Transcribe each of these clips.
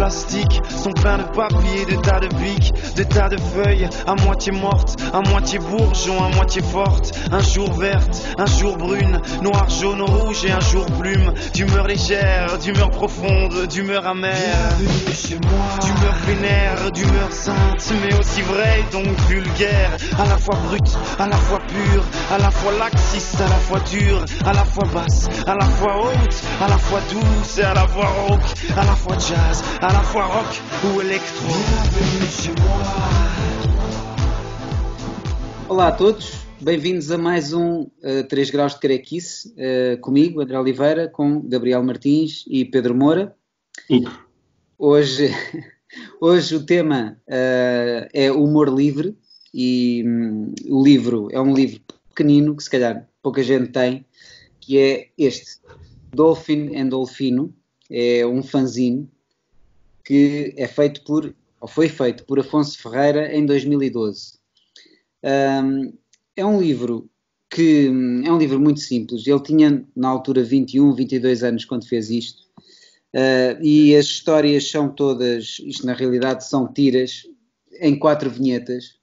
plastique sont pleins de papier, de tas de bics, de tas de feuilles, à moitié mortes, à moitié bourgeon, à moitié fortes. Un jour verte, un jour brune, noir, jaune, rouge et un jour plume. D'humeur légère, d'humeur profonde, d'humeur amère. Chez moi. D'humeur vénère, d'humeur sainte, mais aussi vraie, donc vulgaire. À la fois brute, à la fois pure, à la fois laxiste, à la fois dure, à la fois basse, à la fois haute, à la fois douce et à la fois rock, à la fois jazz, à la fois rock ou électro. Bienvenue chez moi. Olá a todos, bem-vindos a mais um uh, 3 Graus de Carequice, uh, comigo, André Oliveira, com Gabriel Martins e Pedro Moura. Hoje, hoje o tema uh, é humor livre e hum, o livro é um livro pequenino que se calhar pouca gente tem, que é este, Dolphin and Dolfino, é um fanzine que é feito por, ou foi feito por Afonso Ferreira em 2012. Um, é um livro que é um livro muito simples. Ele tinha na altura 21, 22 anos quando fez isto. Uh, e as histórias são todas, isto na realidade são tiras em quatro vinhetas,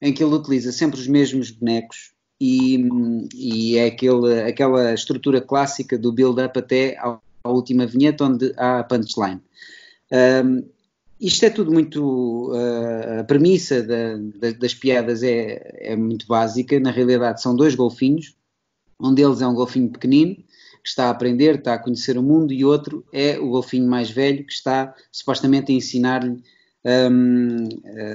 em que ele utiliza sempre os mesmos bonecos e, e é aquele, aquela estrutura clássica do build-up até à, à, última vinheta onde há a punchline. Um, isto é tudo muito. Uh, a premissa da, da, das piadas é, é muito básica. Na realidade, são dois golfinhos. Um deles é um golfinho pequenino, que está a aprender, está a conhecer o mundo, e outro é o golfinho mais velho, que está supostamente a ensinar-lhe um,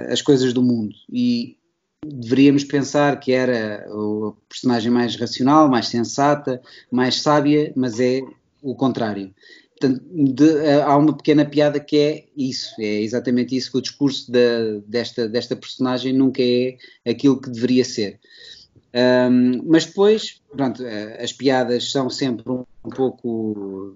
as coisas do mundo. E deveríamos pensar que era a personagem mais racional, mais sensata, mais sábia, mas é o contrário. Portanto, de, há uma pequena piada que é isso, é exatamente isso, que o discurso da, desta, desta personagem nunca é aquilo que deveria ser. Um, mas depois, pronto, as piadas são sempre um, um pouco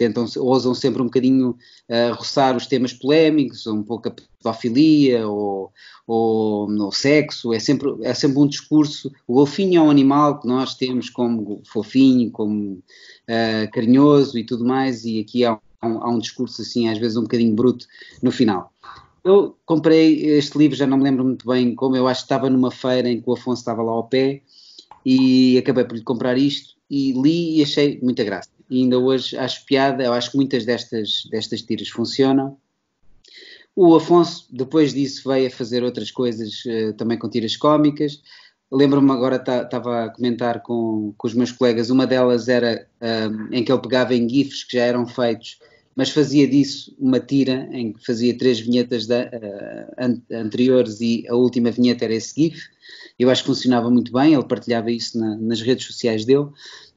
tentam, ousam sempre um bocadinho uh, roçar os temas polémicos, um pouco a pedofilia ou, ou no sexo, é sempre, é sempre um discurso. O golfinho é um animal que nós temos como fofinho, como uh, carinhoso e tudo mais, e aqui há um, há um discurso assim, às vezes um bocadinho bruto no final. Eu comprei este livro, já não me lembro muito bem como, eu acho que estava numa feira em que o Afonso estava lá ao pé e acabei por lhe comprar isto e li e achei muita graça e ainda hoje acho piada, eu acho que muitas destas, destas tiras funcionam. O Afonso, depois disso, veio a fazer outras coisas uh, também com tiras cómicas. Lembro-me agora, estava a comentar com, com os meus colegas, uma delas era em que ele pegava em GIFs que já eram feitos, mas fazia disso uma tira em que fazia três vinhetas uh, an anteriores e a última vinheta era esse GIF. Eu acho que funcionava muito bem, ele partilhava isso na, nas redes sociais dele.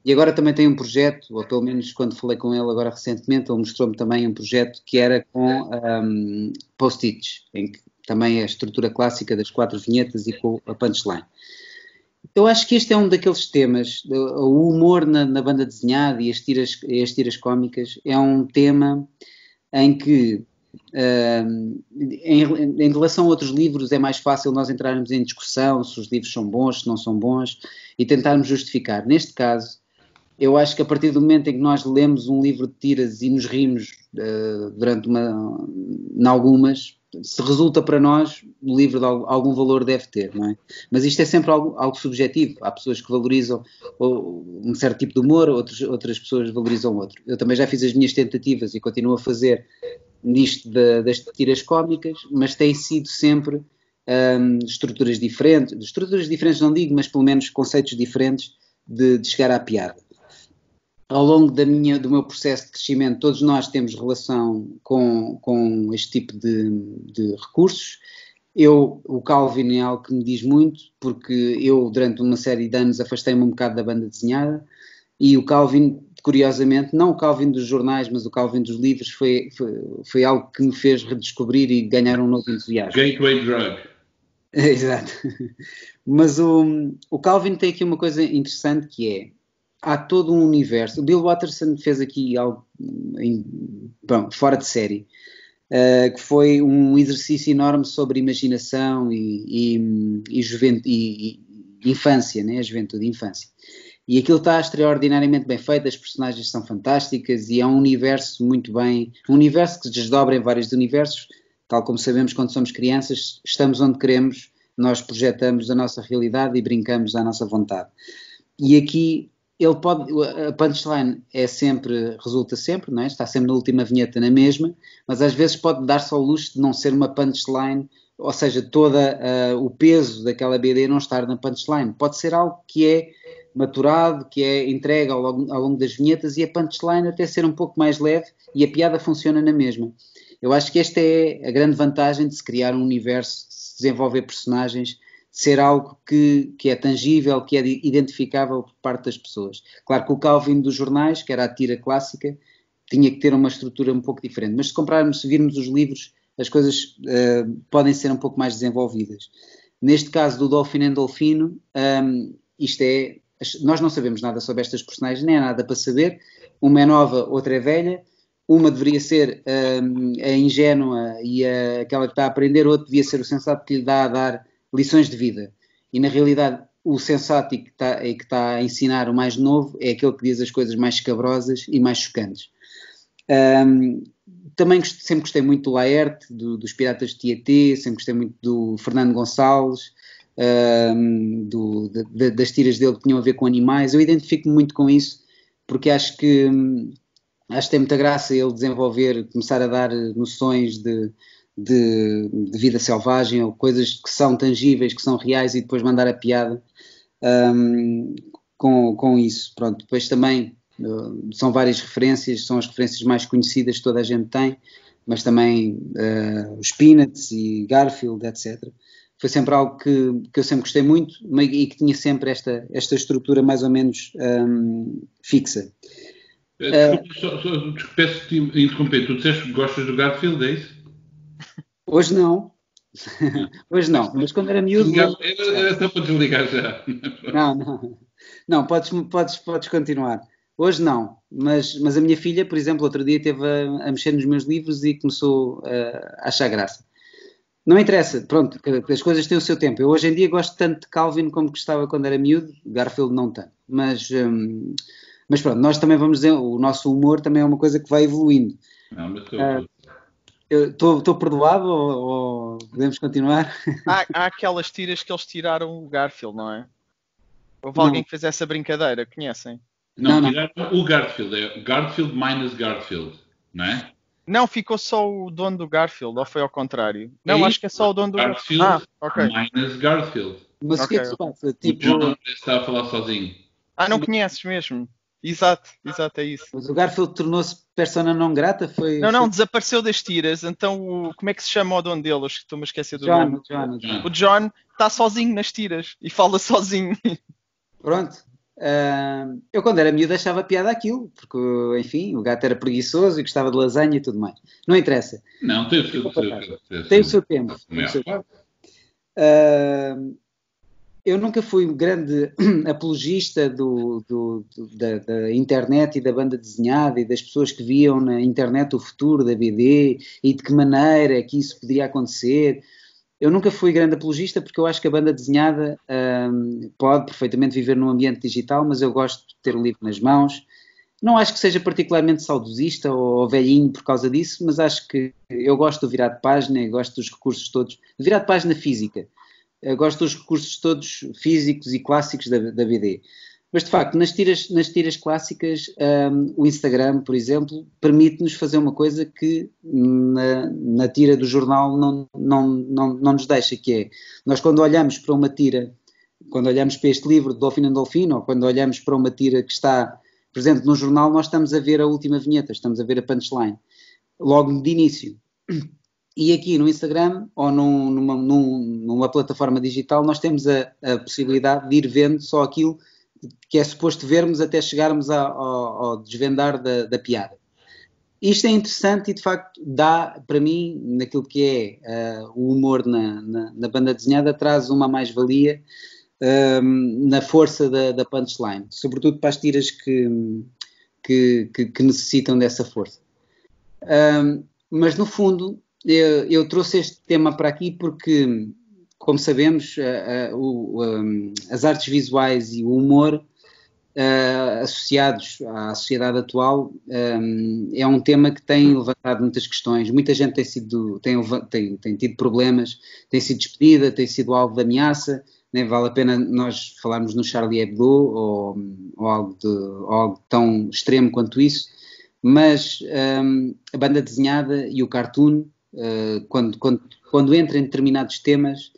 E agora também tem um projeto, ou pelo menos quando falei com ele agora recentemente, ele mostrou-me também um projeto que era com um, post-its, em que também é a estrutura clássica das quatro vinhetas e com a punchline. Eu acho que este é um daqueles temas, o humor na, na banda desenhada e as tiras, as tiras cómicas é um tema em que, uh, em, em, relação a outros livros, é mais fácil nós entrarmos em discussão se os livros são bons, se não são bons e tentarmos justificar. Neste caso, eu acho que a partir do momento em que nós lemos um livro de tiras e nos rimos uh, durante uma, em algumas, se resulta para nós, o livro de algum valor deve ter, não é? Mas isto é sempre algo, algo subjetivo. Há pessoas que valorizam um certo tipo de humor, outros, outras pessoas valorizam outro. Eu também já fiz as minhas tentativas e continuo a fazer nisto de, das tiras cómicas, mas tem sido sempre um, estruturas diferentes, estruturas diferentes não digo, mas pelo menos conceitos diferentes de, de chegar à piada ao longo da minha, do meu processo de crescimento, todos nós temos relação com, com este tipo de, de recursos. Eu, o Calvin é algo que me diz muito, porque eu, durante uma série de anos, afastei-me um bocado da banda desenhada, e o Calvin, curiosamente, não o Calvin dos jornais, mas o Calvin dos livros, foi, foi, foi algo que me fez redescobrir e ganhar um novo entusiasmo. Gateway drug. Exato. Mas o, o Calvin tem aqui uma coisa interessante que é, há todo um universo. O Bill Watterson fez aqui algo em, bom, fora de série, uh, que foi um exercício enorme sobre imaginação e, e, e, e, e infância, né? a juventude e infância. E aquilo está extraordinariamente bem feito, as personagens são fantásticas e é um universo muito bem. Um universo que se desdobra em vários universos, tal como sabemos quando somos crianças, estamos onde queremos, nós projetamos a nossa realidade e brincamos à nossa vontade. E aqui ele pode, a punchline é sempre, resulta sempre, não é? está sempre na última vinheta na mesma, mas às vezes pode dar-se ao luxo de não ser uma punchline, ou seja, todo uh, o peso daquela BD não estar na punchline. Pode ser algo que é maturado, que é entregue ao ao longo, das vinhetas e a punchline até ser um pouco mais leve e a piada funciona na mesma. Eu acho que esta é a grande vantagem de se criar um universo, de se desenvolver personagens, ser algo que, que é tangível, que é identificável por parte das pessoas. Claro que o Calvin dos jornais, que era a tira clássica, tinha que ter uma estrutura um pouco diferente, mas se comprarmos, se virmos os livros, as coisas uh, podem ser um pouco mais desenvolvidas. Neste caso do Dolphino and Dolfino, um, isto é nós não sabemos nada sobre estas personagens, nem há nada para saber. Uma é nova, outra é velha. Uma deveria ser um, a ingênua e a, aquela que está a aprender, outra devia ser o sensato que lhe dá a dar lições de vida. E na realidade, o sensato e que está, está a ensinar o mais novo é aquele que diz as coisas mais escabrosas e mais chocantes. Um, também sempre gostei muito do Laerte, do, dos Piratas de Tietê, sempre gostei muito do Fernando Gonçalves, do, de, das tiras dele que tinham a ver com animais. Eu identifico-me muito com isso, porque acho que acho que tem muita graça ele desenvolver, começar a dar noções de, de, de, vida selvagem ou coisas que são tangíveis, que são reais e depois mandar a piada um, com, com isso. Pronto, depois também uh, são várias referências, são as referências mais conhecidas que toda a gente tem, mas também uh, os Peanuts e Garfield, etc foi sempre algo que, que eu sempre gostei muito e que tinha sempre esta, esta estrutura mais ou menos um, fixa. Uh, Peço-te interromper, tu disseste que gostas do Garfield, é isso? Hoje não. Hoje não, mas quando era miúdo. Era só para desligar já. Não, não. Não, podes, podes, podes continuar. Hoje não, mas, mas a minha filha, por exemplo, outro dia esteve a, a mexer nos meus livros e começou a achar graça. Não interessa, pronto, as coisas têm o seu tempo. Eu hoje em dia gosto tanto de Calvin como gostava quando era miúdo, Garfield não tanto. Mas, hum, mas pronto, nós também vamos dizer, o nosso humor também é uma coisa que vai evoluindo. Não, mas uh, Estou perdoado ou, ou, podemos continuar? Há, há, aquelas tiras que eles tiraram o Garfield, não é? Houve alguém não. que fez essa brincadeira, conhecem? Não, não, tiraram não. o Garfield, é Garfield minus Garfield, não é? Não, ficou só o dono do Garfield, ou foi ao contrário? Não, acho que é só o dono do Garfield. Ah, ok. Minus Garfield. Mas o okay. que é que se passa? Tipo... O John está a falar sozinho. Ah, não conheces mesmo? Exato, exato, é isso. Mas o Garfield tornou-se persona não grata? Foi... Não, não, desapareceu das tiras. Então, o... como é que se chama o dono dele? Estou-me a esquecer do John, nome. John, John. O John está sozinho nas tiras e fala sozinho. Pronto, Uh, eu, quando era miúdo, achava piada aquilo, porque, enfim, o gato era preguiçoso e gostava de lasanha e tudo mais. Não interessa. Não, tem o seu, tempo. Tem o seu tempo. Eu nunca fui grande apologista do, do, do, da, da, internet e da banda desenhada e das pessoas que viam na internet o futuro da BD e de que maneira que isso poderia acontecer eu nunca fui grande apologista porque eu acho que a banda desenhada um, pode perfeitamente viver num ambiente digital, mas eu gosto de ter o livro nas mãos. Não acho que seja particularmente saudosista ou velhinho por causa disso, mas acho que eu gosto do virar de página gosto dos recursos todos, virar de página física. Eu gosto dos recursos todos físicos e clássicos da, da BD. Mas de facto, nas tiras, nas tiras clássicas, um, o Instagram, por exemplo, permite-nos fazer uma coisa que na, na, tira do jornal não, não, não, não nos deixa, que é nós quando olhamos para uma tira, quando olhamos para este livro de Dolfino and Dolfino, ou quando olhamos para uma tira que está presente no jornal, nós estamos a ver a última vinheta, estamos a ver a punchline, logo de início. E aqui no Instagram ou num, numa, num, numa, plataforma digital nós temos a, a possibilidade de ir vendo só aquilo que é suposto vermos até chegarmos ao, ao desvendar da, da, piada. Isto é interessante e de facto dá para mim, naquilo que é uh, o humor na, na, na, banda desenhada, traz uma mais-valia uh, na força da, da, punchline, sobretudo para as tiras que, que, que, que necessitam dessa força. Uh, mas no fundo, eu, eu trouxe este tema para aqui porque como sabemos, um, as artes visuais e o humor uh, associados à sociedade atual, é um tema que tem levantado muitas questões. Muita gente tem, sido, tem, tem, tem tido problemas, tem sido despedida, tem sido alvo de ameaça. Né? Vale a pena nós falarmos no Charlie Hebdo ou, ou, algo, de, ou algo tão extremo quanto isso. Mas um, a banda desenhada e o cartoon, uh, quando, quando, quando entra em determinados temas,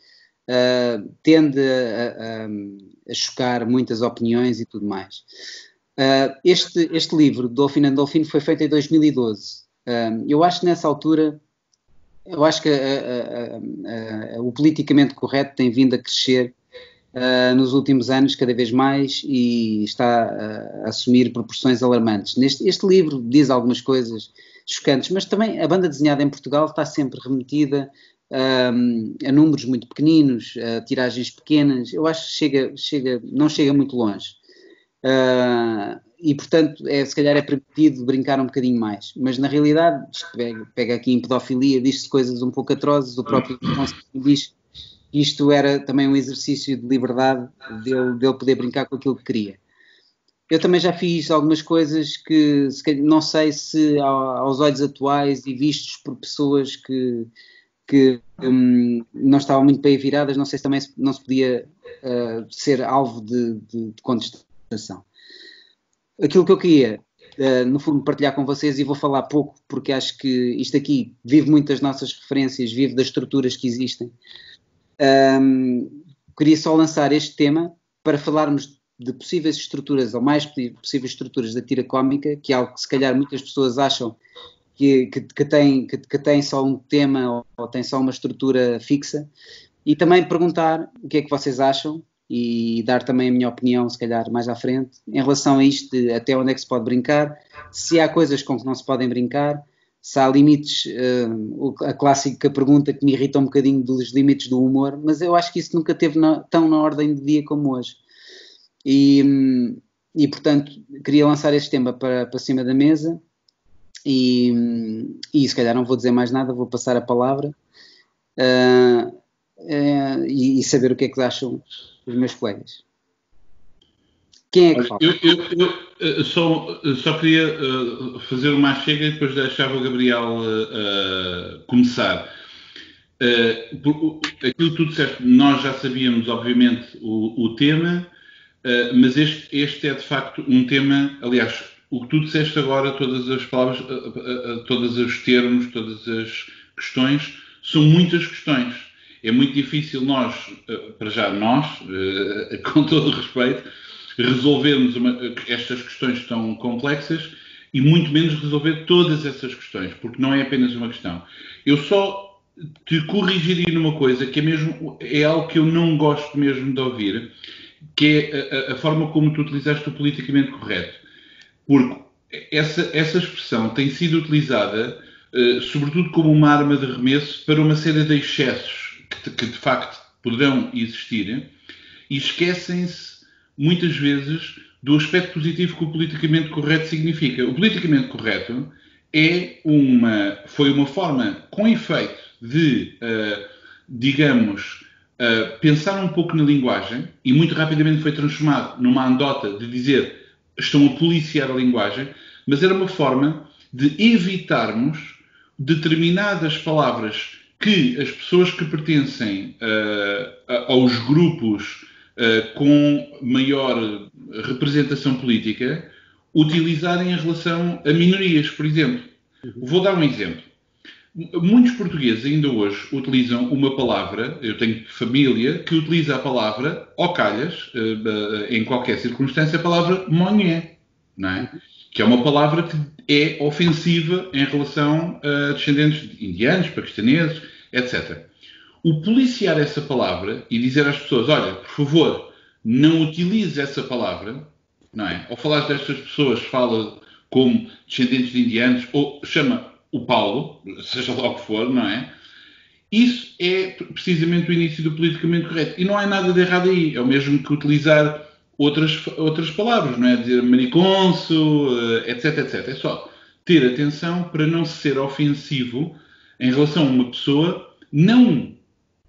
uh, tende a, a, a, chocar muitas opiniões e tudo mais. Uh, este, este livro, Dolphin and Dolphin, foi feito em 2012. Uh, eu acho que nessa altura, eu acho que o politicamente correto tem vindo a crescer nos últimos anos cada vez mais e está a assumir proporções alarmantes. Neste, este livro diz algumas coisas chocantes, mas também a banda desenhada em Portugal está sempre remetida um, a números muito pequeninos, a tiragens pequenas, eu acho que chega, chega, não chega muito longe. Uh, e portanto, é, se calhar é permitido brincar um bocadinho mais. Mas na realidade, pega, pega, aqui em pedofilia, diz-se coisas um pouco atrozes, o próprio diz que isto era também um exercício de liberdade dele, dele poder brincar com aquilo que queria. Eu também já fiz algumas coisas que não sei se aos olhos atuais e vistos por pessoas que que um, não estavam muito bem viradas, não sei se também não se podia uh, ser alvo de, de, de, contestação. Aquilo que eu queria, uh, no fundo, partilhar com vocês, e vou falar pouco, porque acho que isto aqui vive muito das nossas referências, vive das estruturas que existem. Um, queria só lançar este tema para falarmos de possíveis estruturas, ou mais possíveis estruturas da tira cómica, que é algo que se calhar muitas pessoas acham que, que, que tem, que, que, tem só um tema ou, ou, tem só uma estrutura fixa e também perguntar o que é que vocês acham e dar também a minha opinião, se calhar, mais à frente, em relação a isto até onde é que se pode brincar, se há coisas com que não se podem brincar, se há limites, uh, a clássica pergunta que me irrita um bocadinho dos limites do humor, mas eu acho que isso nunca teve na, tão na ordem de dia como hoje. E, e portanto, queria lançar este tema para, para cima da mesa e, e se calhar não vou dizer mais nada, vou passar a palavra uh, uh, e, e, saber o que é que acham os meus colegas. Quem é que fala? Eu, eu, eu só, só queria uh, fazer uma chega e depois deixava o Gabriel começar. Uh, por, aquilo que tu disseste, nós já sabíamos, obviamente, o, o tema, uh, mas este, este é de facto um tema, aliás, o que tu disseste agora, todas as palavras, eh, eh, eh, todos os termos, todas as questões, são muitas questões. É muito difícil nós, para já nós, com todo respeito, resolvermos uma, estas questões tão complexas e muito menos resolver todas essas questões, porque não é apenas uma questão. Eu só te corrigiria numa coisa que é mesmo é algo que eu não gosto mesmo de ouvir, que é a, a forma como tu utilizaste o politicamente correto porque essa, essa expressão tem sido utilizada, uh, sobretudo, como uma arma de remesso para uma série de excessos que, que de facto poderão existir e esquecem-se muitas vezes do aspecto positivo que o politicamente correto significa. O politicamente correto é uma, foi uma forma com efeito de, uh, digamos, uh, pensar um pouco na linguagem e muito rapidamente foi transformado numa andota de dizer estão a policiar a linguagem, mas era uma forma de evitarmos determinadas palavras que as pessoas que pertencem uh, aos grupos uh, com maior representação política utilizarem em relação a minorias, por exemplo. Vou dar um exemplo. Muitos portugueses ainda hoje utilizam uma palavra, eu tenho família que utiliza a palavra, ou calhas, eh, em qualquer circunstância, a palavra monhé, não é? que é uma palavra que é ofensiva em relação a descendentes de indianos, paquistaneses, etc. O policiar essa palavra e dizer às pessoas, olha, por favor, não utilize essa palavra, não é? Ou falar destas pessoas, fala como descendentes de indianos, ou chama o Paulo, seja lá o que for, não é? Isso é precisamente o início do politicamente correto. E não há nada de errado aí. É o mesmo que utilizar outras, outras palavras, não é? Dizer mariconso, eh, etc, etc. É só ter atenção para não ser ofensivo em relação a uma pessoa, não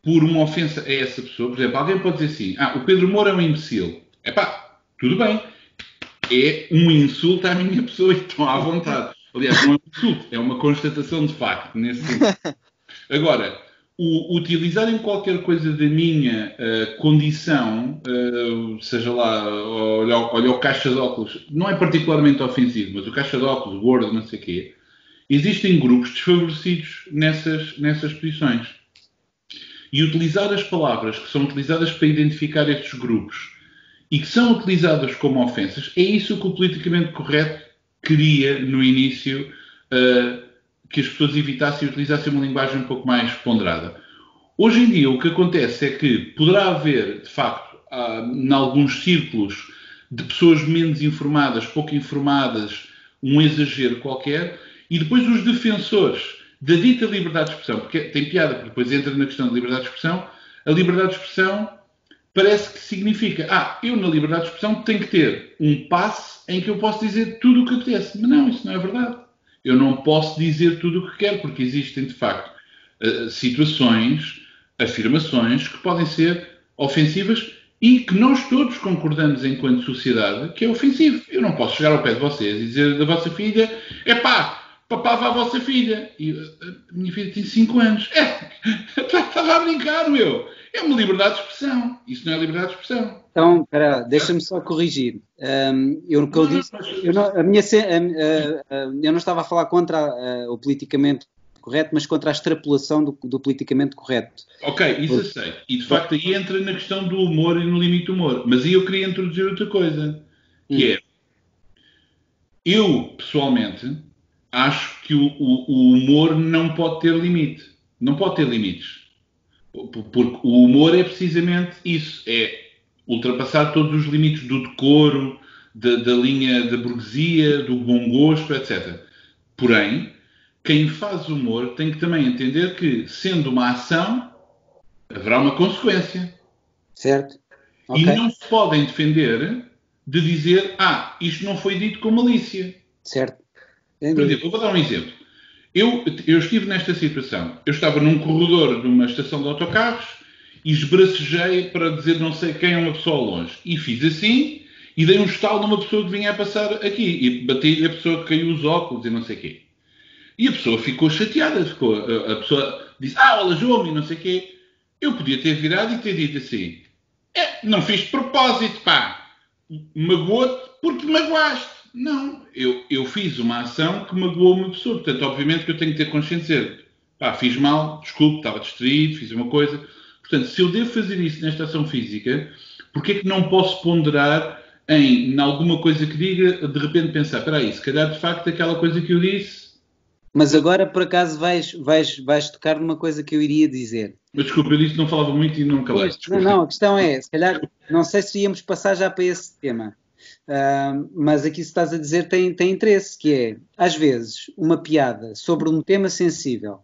por uma ofensa a essa pessoa. Por exemplo, alguém pode dizer assim: ah, o Pedro Moura é um imbecil. É pá, tudo bem. é um insulto à minha pessoa e estão à vontade. Aliás, não é um insulto, é uma constatação de facto, nesse sentido. Agora, o, utilizarem qualquer coisa da minha uh, condição, uh, seja lá, olha, olha o caixa de óculos, não é particularmente ofensivo, mas o caixa de óculos, Word, não sei o quê, existem grupos desfavorecidos nessas, nessas posições. E utilizar as palavras que são utilizadas para identificar estes grupos e que são utilizadas como ofensas, é isso que o politicamente correto queria no início uh, que as pessoas evitassem e utilizassem uma linguagem um pouco mais ponderada. Hoje em dia, o que acontece é que poderá haver, de facto, uh, em alguns círculos de pessoas menos informadas, pouco informadas, um exagero qualquer, e depois os defensores da dita liberdade de expressão, porque tem piada, porque depois entra na questão da liberdade de expressão, a liberdade de expressão parece que significa, ah, eu na liberdade de expressão tenho que ter um passe em que eu posso dizer tudo o que apetece. Mas não, isso não é verdade. Eu não posso dizer tudo o que quero, porque existem, de facto, eh, situações, afirmações que podem ser ofensivas e que nós todos concordamos enquanto sociedade que é ofensivo. Eu não posso chegar ao pé de vocês e dizer da vossa filha, é pá, papava a vossa filha. E a minha filha tem 5 anos. É, estava a brincar, meu. É uma liberdade de expressão. Isso não é liberdade de expressão. Então, espera, deixa-me só corrigir. Um, eu, o que eu disse, eu não, a minha, a, a, eu não estava a falar contra a, o politicamente correto, mas contra a extrapolação do, do politicamente correto. Ok, isso eu sei. E de facto aí entra na questão do humor e no limite do humor. Mas aí eu queria introduzir outra coisa, que hum. é eu, pessoalmente, acho que o, o, o, humor não pode ter limite. Não pode ter limites. Porque o humor é precisamente isso. É ultrapassar todos os limites do decoro, da, da linha da burguesia, do bom gosto, etc. Porém, quem faz humor tem que também entender que, sendo uma ação, haverá uma consequência. Certo. Okay. E não se podem defender de dizer, ah, isto não foi dito com malícia. Certo. Por exemplo, vou dar um exemplo. Eu, eu estive nesta situação. Eu estava num corredor de uma estação de autocarros e esbracejei para dizer não sei quem é uma pessoa longe. E fiz assim e dei um estalo numa pessoa que vinha a passar aqui. E bati a pessoa que caiu os óculos e não sei quê. E a pessoa ficou chateada. Ficou, a, pessoa disse, ah, olha, João, e não sei quê. Eu podia ter virado e ter dito assim, é, não fiz de propósito, pá. Magoou-te porque magoaste. Não, eu, eu fiz uma ação que magoou uma pessoa. Portanto, obviamente que eu tenho que ter consciência pá, fiz mal, desculpe, estava distraído, fiz uma coisa. Portanto, se eu devo fazer isso nesta ação física, porquê é que não posso ponderar em, em alguma coisa que diga, de repente pensar, espera aí, se calhar de facto aquela coisa que eu disse... Mas agora, por acaso, vais, vais, vais tocar numa coisa que eu iria dizer. Mas desculpa, eu disse que não falava muito e não calei. Não, não, a questão é, se calhar, não sei se íamos passar já para esse tema. Uh, mas aqui se estás a dizer tem, tem interesse, que é, às vezes, uma piada sobre um tema sensível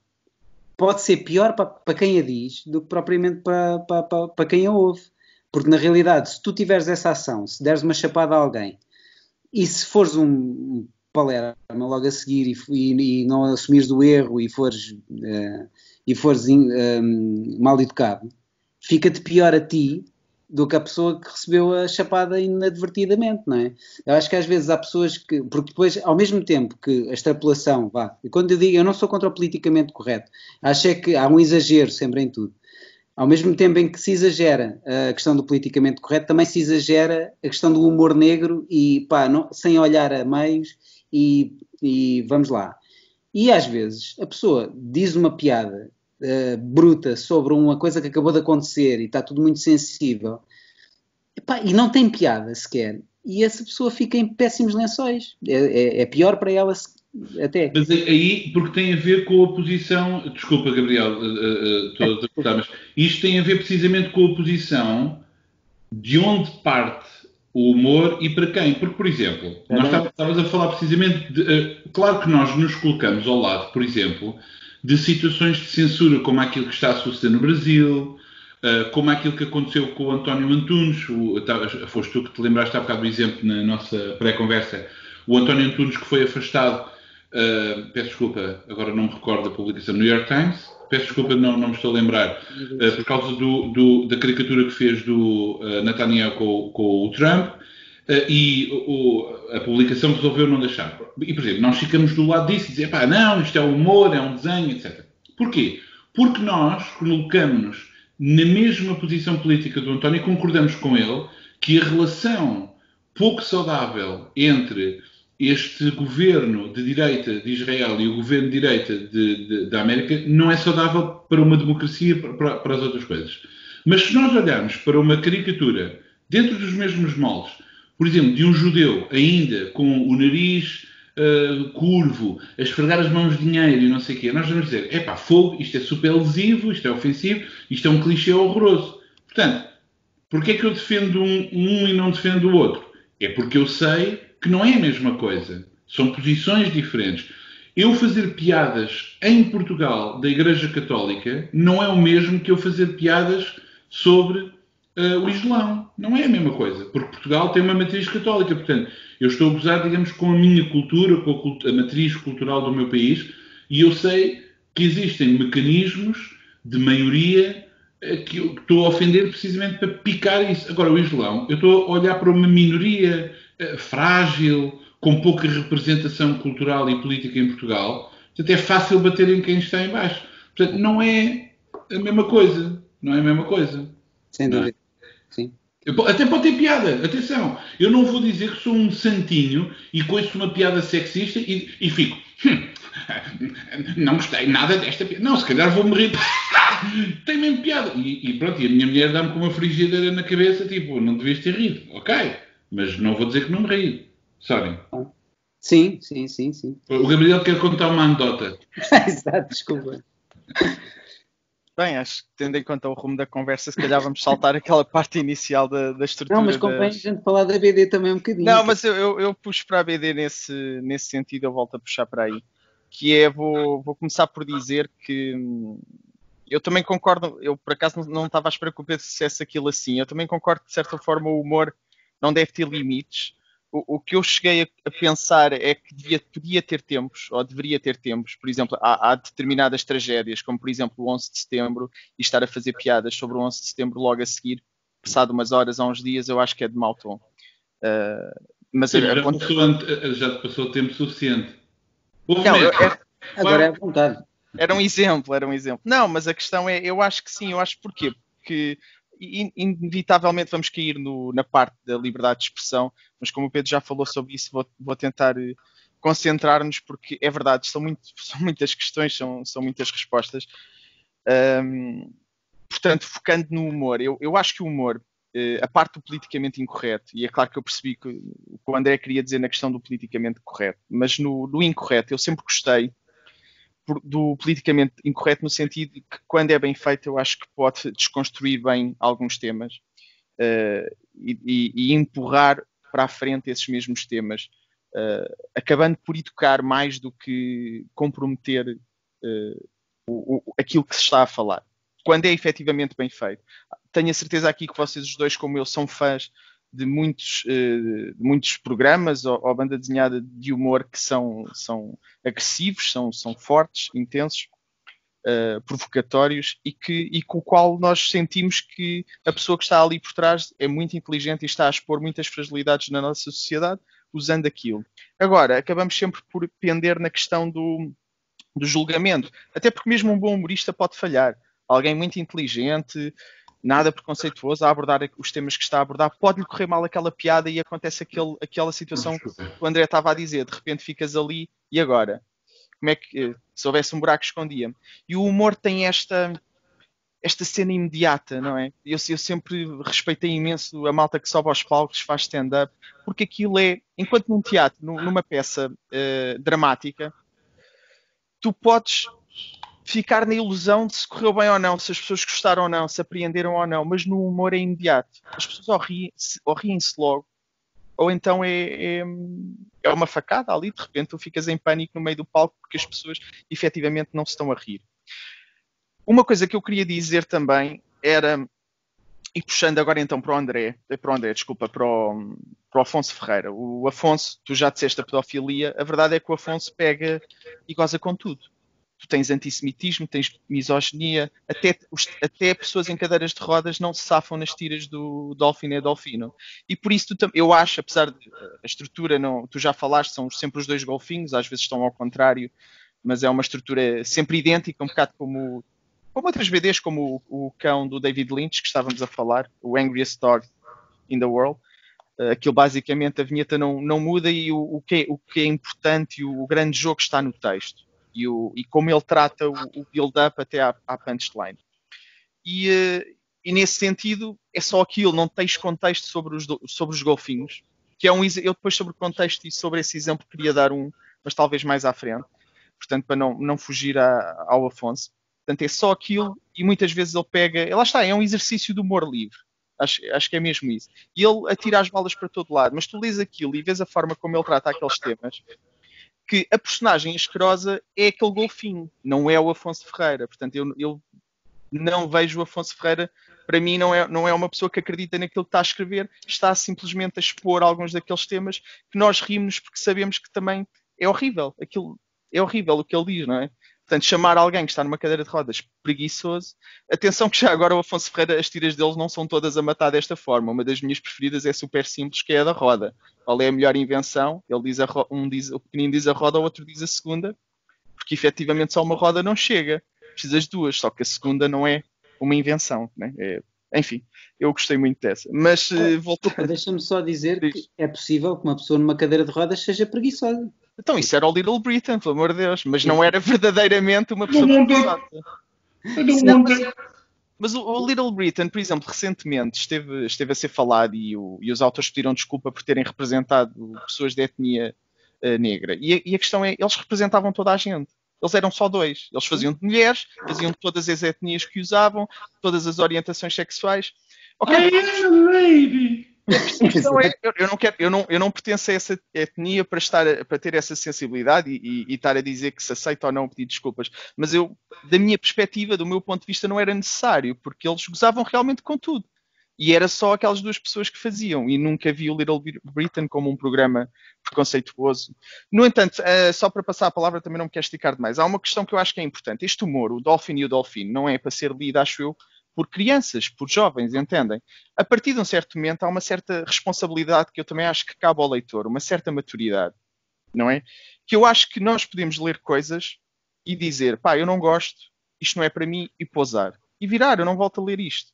pode ser pior para, para quem a diz do que propriamente para, para, para, quem a ouve. Porque na realidade, se tu tiveres essa ação, se deres uma chapada a alguém e se fores um palerma logo a seguir e, e, e não assumires o erro e fores, uh, e fores um, mal educado, fica-te pior a ti do que a pessoa que recebeu a chapada inadvertidamente, não é? Eu acho que às vezes há pessoas que, porque depois, ao mesmo tempo que a extrapolação, vá, e quando eu digo, eu não sou contra o politicamente correto, acho é que há um exagero sempre em tudo. Ao mesmo tempo em que se exagera a questão do politicamente correto, também se exagera a questão do humor negro e, pá, não, sem olhar a meios e, e vamos lá. E às vezes a pessoa diz uma piada uh, bruta sobre uma coisa que acabou de acontecer e está tudo muito sensível Epá, e não tem piada sequer. E essa pessoa fica em péssimos lençóis. É, é, é pior para ela até. Mas aí, porque tem a ver com a posição. Desculpa, Gabriel, estou uh, uh, a cortar, mas isto tem a ver precisamente com a posição de onde parte o humor e para quem. Porque, por exemplo, é nós estávamos a falar precisamente. De, uh, claro que nós nos colocamos ao lado, por exemplo, de situações de censura como aquilo que está a suceder no Brasil, uh, como aquilo que aconteceu com o António Antunes, o, foste tu que te lembraste há bocado do exemplo na nossa pré-conversa, o António Antunes que foi afastado, uh, peço desculpa, agora não me recordo da publicação, New York Times, peço desculpa, não, não me estou a lembrar, uh, por causa do, do, da caricatura que fez do uh, Netanyahu com, com o Trump, e o, a publicação resolveu não deixar. E, por exemplo, nós ficamos do lado disso e dizer, pá, não, isto é humor, é um desenho, etc. Porquê? Porque nós colocamos-nos na mesma posição política do António e concordamos com ele que a relação pouco saudável entre este governo de direita de Israel e o governo de direita de, de, da América não é saudável para uma democracia, para, para as outras coisas. Mas se nós olharmos para uma caricatura dentro dos mesmos moldes, por exemplo, de um judeu ainda com o nariz uh, curvo, a esfregar as mãos de dinheiro e não sei o quê, nós vamos dizer, é pá, fogo, isto é super lesivo, isto é ofensivo, isto é um clichê horroroso. Portanto, porquê é que eu defendo um, um e não defendo o outro? É porque eu sei que não é a mesma coisa. São posições diferentes. Eu fazer piadas em Portugal da Igreja Católica não é o mesmo que eu fazer piadas sobre uh, o Islão. Não é a mesma coisa, porque Portugal tem uma matriz católica. Portanto, eu estou a gozar, digamos, com a minha cultura, com a, cult a matriz cultural do meu país, e eu sei que existem mecanismos de maioria uh, que eu estou a ofender precisamente para picar isso. Agora, o Islão, eu estou a olhar para uma minoria uh, frágil, com pouca representação cultural e política em Portugal. Portanto, é fácil bater em quem está em baixo. Portanto, não é a mesma coisa. Não é a mesma coisa. Sem é? dúvida. Sim. Até pode ter piada, atenção. Eu não vou dizer que sou um santinho e conheço uma piada sexista e, e fico. Hum, não gostei nada desta piada. Não, se calhar vou morrer. Tem mesmo piada. E, e, pronto, e a minha mulher dá-me com uma frigideira na cabeça, tipo, não devias ter rido. Ok, mas não vou dizer que não me ri. Sorry. Sim, sim, sim, sim. O Gabriel quer contar uma anedota. Exato, desculpa. Bem, acho que tendo em conta o rumo da conversa, se calhar vamos saltar aquela parte inicial da, da estrutura. Não, mas convém das... a gente falar da BD também um bocadinho. Não, mas eu, eu, eu, puxo para a BD nesse, nesse sentido, eu volto a puxar para aí. Que é, vou, vou começar por dizer que hum, eu também concordo, eu por acaso não, não estava à espera que o Pedro dissesse aquilo assim, eu também concordo que de certa forma o humor não deve ter limites, o, que eu cheguei a, a, pensar é que devia, podia ter tempos, ou deveria ter tempos, por exemplo, há, há, determinadas tragédias, como por exemplo o 11 de setembro, e estar a fazer piadas sobre o 11 de setembro logo a seguir, passado umas horas ou uns dias, eu acho que é de mau tom. Uh, mas Sim, já, passou, já passou tempo suficiente. Não, eu, é, agora é à vontade. Era um exemplo, era um exemplo. Não, mas a questão é, eu acho que sim, eu acho porquê? Porque inevitavelmente vamos cair no, na parte da liberdade de expressão, mas como o Pedro já falou sobre isso, vou, vou tentar eh, concentrar-nos, porque é verdade, são, muito, são muitas questões, são, são muitas respostas. Um, portanto, focando no humor, eu, eu acho que o humor, uh, a parte do politicamente incorreto, e é claro que eu percebi que, o que o André queria dizer na questão do politicamente correto, mas no, no incorreto eu sempre gostei do politicamente incorreto no sentido que quando é bem feito eu acho que pode desconstruir bem alguns temas uh, e, e, empurrar para a frente esses mesmos temas, uh, acabando por educar mais do que comprometer uh, o, o, aquilo que se está a falar. Quando é efetivamente bem feito. Tenho a certeza aqui que vocês os dois, como eu, são fãs de muitos, uh, de muitos programas ou, ou, banda desenhada de humor que são, são agressivos, são, são fortes, intensos, uh, provocatórios e, que, e com o qual nós sentimos que a pessoa que está ali por trás é muito inteligente e está a expor muitas fragilidades na nossa sociedade usando aquilo. Agora, acabamos sempre por pender na questão do, do julgamento, até porque mesmo um bom humorista pode falhar. Alguém muito inteligente, nada preconceituoso a abordar os temas que está a abordar, pode-lhe correr mal aquela piada e acontece aquele, aquela situação que o André estava a dizer, de repente ficas ali e agora? Como é que eh, se houvesse um buraco escondia? E o humor tem esta esta cena imediata, não é? Eu, eu sempre respeitei imenso a malta que sobe aos palcos, faz stand-up, porque aquilo é, enquanto num teatro, numa peça uh, dramática, tu podes ficar na ilusão de se correu bem ou não, se as pessoas gostaram ou não, se apreenderam ou não, mas no humor é imediato. As pessoas ou riem-se riem logo, ou então é, é, é, uma facada ali, de repente tu ficas em pânico no meio do palco porque as pessoas efetivamente não se estão a rir. Uma coisa que eu queria dizer também era, e puxando agora então para o André, eh, para o André, desculpa, para o, para o Afonso Ferreira. O Afonso, tu já disseste a pedofilia, a verdade é que o Afonso pega e goza com tudo tu tens antissemitismo, tens misoginia, até, até pessoas em cadeiras de rodas não se safam nas tiras do Dolphin e Dolfino. E por isso tu, eu acho, apesar de a estrutura, não, tu já falaste, são sempre os dois golfinhos, às vezes estão ao contrário, mas é uma estrutura sempre idêntica, um bocado como, como outras BDs, como o, o cão do David Lynch, que estávamos a falar, o Angriest Dog in the World. Uh, aquilo basicamente a vinheta não, não muda e o, o, que é, o que é importante e o, o grande jogo está no texto e, o, e como ele trata o, o build-up até à, à punchline. E, uh, e, nesse sentido é só aquilo, não tens contexto sobre os, sobre os golfinhos, que é um eu depois sobre o contexto e sobre esse exemplo queria dar um, mas talvez mais à frente, portanto para não, não fugir a, ao Afonso. Portanto é só aquilo e muitas vezes ele pega, lá está, é um exercício de humor livre. Acho, acho, que é mesmo isso. E ele atira as balas para todo lado, mas tu lês aquilo e vês a forma como ele trata aqueles temas, que a personagem asquerosa é aquele golfinho, não é o Afonso Ferreira. Portanto, eu, eu não vejo o Afonso Ferreira, para mim, não é, não é uma pessoa que acredita naquilo que está a escrever, está simplesmente a expor alguns daqueles temas que nós rimos porque sabemos que também é horrível. Aquilo é horrível o que ele diz, não é? Portanto, chamar alguém que está numa cadeira de rodas preguiçoso. Atenção que já agora o Afonso Ferreira, as tiras deles não são todas a matar desta forma. Uma das minhas preferidas é super simples, que é a da roda. Qual é a melhor invenção? Ele diz a um diz, o pequenino diz a roda, o outro diz a segunda, porque efetivamente só uma roda não chega. Precisas duas, só que a segunda não é uma invenção. Né? É, enfim, eu gostei muito dessa. Mas uh, voltando. Deixa-me só dizer que é possível que uma pessoa numa cadeira de rodas seja preguiçosa. Então, isso era o Little Britain, pelo amor de Deus, mas não era verdadeiramente uma pessoa preguiçosa. Mas, mas o, o, Little Britain, por exemplo, recentemente esteve, esteve a ser falado e, o, e, os autores pediram desculpa por terem representado pessoas de etnia uh, negra. E a, e a, questão é, eles representavam toda a gente. Eles eram só dois. Eles faziam de mulheres, faziam todas as etnias que usavam, todas as orientações sexuais. Okay. I am a lady. É, eu, não quero, eu, não, eu não pertenço a essa etnia para, estar, para ter essa sensibilidade e, e, e, estar a dizer que se aceita ou não pedir desculpas. Mas eu, da minha perspectiva, do meu ponto de vista, não era necessário, porque eles gozavam realmente com tudo. E era só aquelas duas pessoas que faziam, e nunca vi o Little Britain como um programa preconceituoso. No entanto, uh, só para passar a palavra, também não me quero esticar demais. Há uma questão que eu acho que é importante. Este humor, o Dolphin e o Dolphin, não é para ser lido, acho eu, por crianças, por jovens, entendem? A partir de um certo momento há uma certa responsabilidade que eu também acho que cabe ao leitor, uma certa maturidade, não é? Que eu acho que nós podemos ler coisas e dizer, pá, eu não gosto, isto não é para mim, e pousar. E virar, eu não volto a ler isto.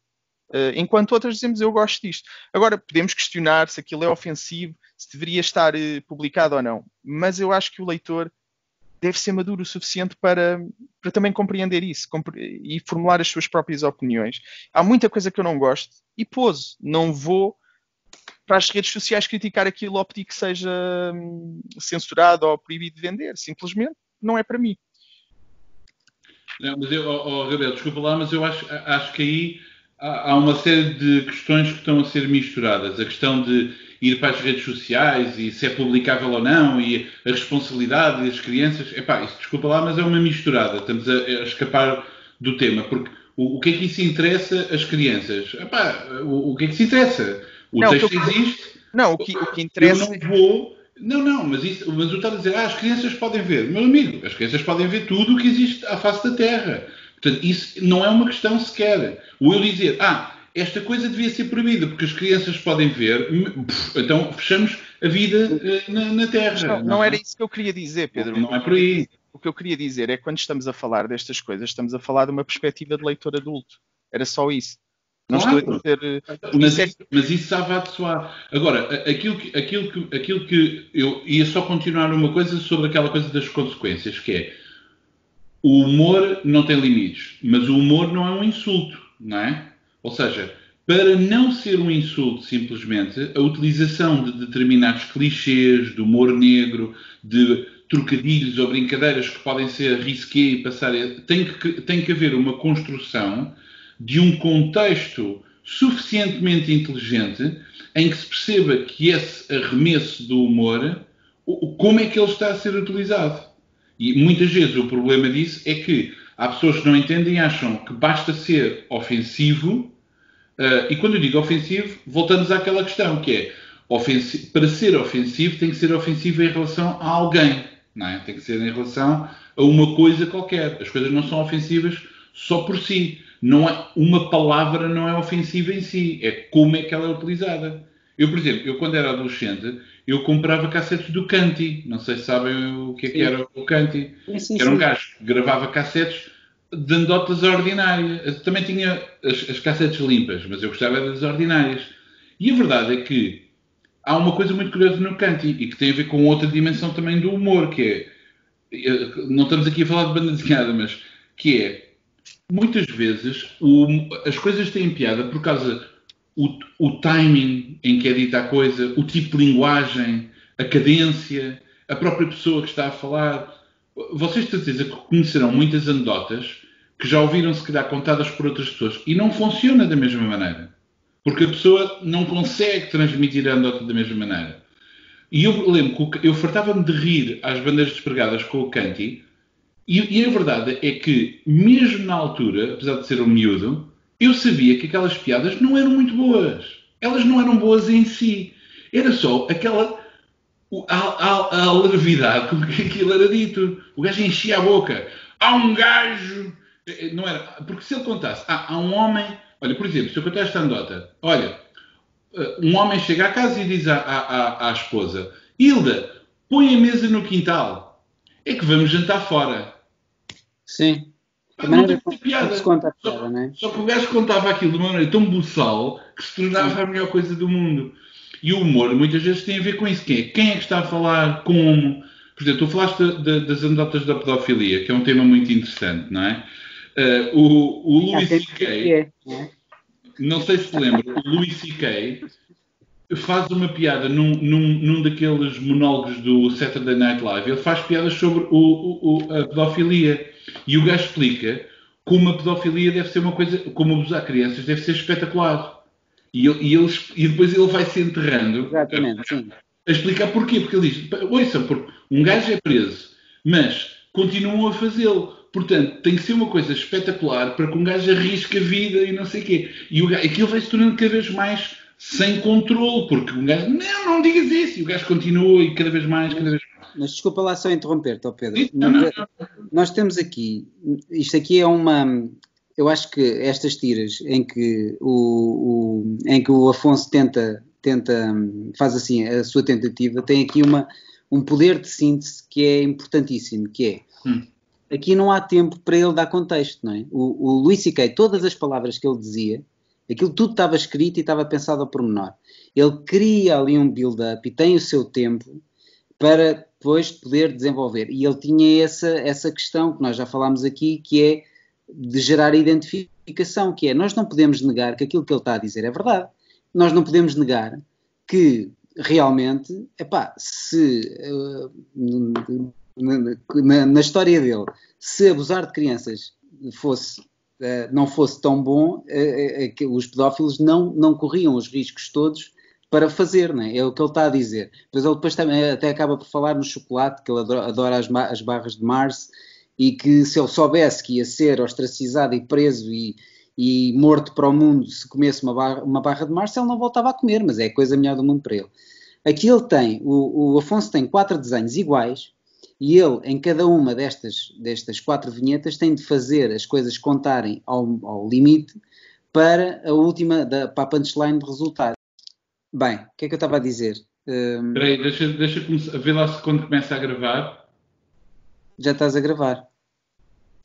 Uh, enquanto outras dizemos, eu gosto disto. Agora, podemos questionar se aquilo é ofensivo, se deveria estar uh, publicado ou não. Mas eu acho que o leitor deve ser maduro o suficiente para, para também compreender isso e formular as suas próprias opiniões. Há muita coisa que eu não gosto e pôs, não vou para as redes sociais criticar aquilo pedir que seja hum, censurado ou proibido de vender. Simplesmente não é para mim. Não, mas eu, oh, oh, Gabriel, desculpa lá, mas eu acho, acho que aí há, há uma série de questões que estão a ser misturadas. A questão de ir para as redes sociais e se é publicável ou não e a responsabilidade das crianças. Epá, isso desculpa lá, mas é uma misturada. Estamos a, a escapar do tema, porque o, o, que é que isso interessa às crianças? Epá, o, o que é que se interessa? O não, texto existe. Não, o que, o que interessa. Eu não vou. Não, não, mas, isso, mas o está a dizer, ah, as crianças podem ver. Meu amigo, as crianças podem ver tudo o que existe à face da Terra. Portanto, isso não é uma questão sequer. O eu dizer, ah, esta coisa devia ser proibida, porque as crianças podem ver, então fechamos a vida eh, na, na Terra. Não, não, era isso que eu queria dizer, Pedro. Não, não é por aí. O que eu queria dizer é que quando estamos a falar destas coisas, estamos a falar de uma perspectiva de leitor adulto. Era só isso. Não claro. estou a dizer. Eh, mas, isso, é... mas isso sabe a soar. Agora, aquilo que, aquilo, que, aquilo que eu ia só continuar uma coisa sobre aquela coisa das consequências, que é o humor não tem limites, mas o humor não é um insulto, não é? Ou seja, para não ser um insulto simplesmente, a utilização de determinados clichês, de humor negro, de trocadilhos ou brincadeiras que podem ser risqué e passar. Tem que, tem que haver uma construção de um contexto suficientemente inteligente em que se perceba que esse arremesso do humor, como é que ele está a ser utilizado. E muitas vezes o problema disso é que há pessoas que não entendem e acham que basta ser ofensivo. Uh, e quando eu digo ofensivo, voltamos àquela questão que é para ser ofensivo tem que ser ofensivo em relação a alguém. não é? Tem que ser em relação a uma coisa qualquer. As coisas não são ofensivas só por si. Não é, uma palavra não é ofensiva em si, é como é que ela é utilizada. Eu, por exemplo, eu quando era adolescente, eu comprava cassetes do Canti. Não sei se sabem o que é que era o Canti. Sim, era um gajo que gravava cassetes de anedotas ordinárias. Também tinha as, as cassetes limpas, mas eu gostava das ordinárias. E a verdade é que há uma coisa muito curiosa no Canti e que tem a ver com outra dimensão também do humor, que é. Eh, não estamos aqui a falar de banda desenhada, mas que é. Muitas vezes o, as coisas têm piada por causa o, o timing em que é dita a coisa, o tipo de linguagem, a cadência, a própria pessoa que está a falar. Vocês de certeza que conhecerão muitas anedotas que já ouviram se calhar contadas por outras pessoas e não funciona da mesma maneira. Porque a pessoa não consegue transmitir a anedota da mesma maneira. E eu lembro que eu fartava-me de rir às bandeiras despregadas com o Canti, e, e, a verdade é que, mesmo na altura, apesar de ser um miúdo, eu sabia que aquelas piadas não eram muito boas. Elas não eram boas em si. Era só aquela. a, a, a alarvidade com que aquilo era dito. O gajo enchia a boca. Há um gajo. Eh, não era. Porque se ele contasse, ah, há um homem Olha, por exemplo, se eu contar esta anedota, olha, eh, um homem chega à casa e diz à, à, à esposa: Hilda, põe a mesa no quintal, é que vamos jantar fora. Sim. Não tem piada. Se conta piada só, né? só que o gajo contava aquilo de uma maneira tão buçal que se tornava Sim. a melhor coisa do mundo. E o humor muitas vezes tem a ver com isso. Quem é, Quem é que está a falar? Como? Por exemplo, tu falaste de, de, das anedotas da pedofilia, que é um tema muito interessante, não é? Uh, o, o Louis C.K. É, né? Não sei se lembra, o Louis C.K. faz uma piada num, num, num, daqueles monólogos do Saturday Night Live. Ele faz piadas sobre o, o, a pedofilia. E o gajo explica como a pedofilia deve ser uma coisa, como abusar crianças deve ser espetacular. E, ele, e, ele, e depois ele vai se enterrando Exatamente, sim. a explicar porquê. Porque ele diz: ouça, porque um gajo é preso, mas continuam a fazê-lo. Portanto, tem que ser uma coisa espetacular para que um gajo arrisque a vida e não sei o quê. E o gajo, aquilo vai se tornando cada vez mais sem controle, porque um gajo, não, não digas isso, e o gajo continua e cada vez mais, cada vez mais. Mas desculpa lá só interromper-te, oh Pedro. Não. Nós temos aqui, isto aqui é uma, eu acho que estas tiras em que o, o, em que o Afonso tenta, tenta, faz assim a sua tentativa, tem aqui uma, um poder de síntese que é importantíssimo, que é hum aqui não há tempo para ele dar contexto, não é? O, o Luís C.K., todas as palavras que ele dizia, aquilo tudo estava escrito e estava pensado ao pormenor. Ele cria ali um build-up e tem o seu tempo para depois poder desenvolver. E ele tinha essa, essa questão que nós já falámos aqui, que é de gerar identificação, que é nós não podemos negar que aquilo que ele está a dizer é verdade. Nós não podemos negar que realmente, epá, se uh, na, na, história dele, se abusar de crianças fosse, uh, não fosse tão bom, uh, os pedófilos não, não corriam os riscos todos para fazer, né? é o que ele está a dizer. Mas ele depois também até acaba por falar no chocolate, que ele adora, as, as, barras de Mars, e que se ele soubesse que ia ser ostracizado e preso e, e morto para o mundo se comesse uma barra, uma barra de Mars, ele não voltava a comer, mas é a coisa melhor do mundo para ele. Aqui ele tem, o, o Afonso tem quatro desenhos iguais, e ele, em cada uma destas, destas quatro vinhetas, tem de fazer as coisas contarem ao, ao limite para a última, da, para a punchline de resultado. Bem, o que é que eu estava a dizer? Um... Espera aí, deixa, deixa ver lá se quando começa a gravar. Já estás a gravar.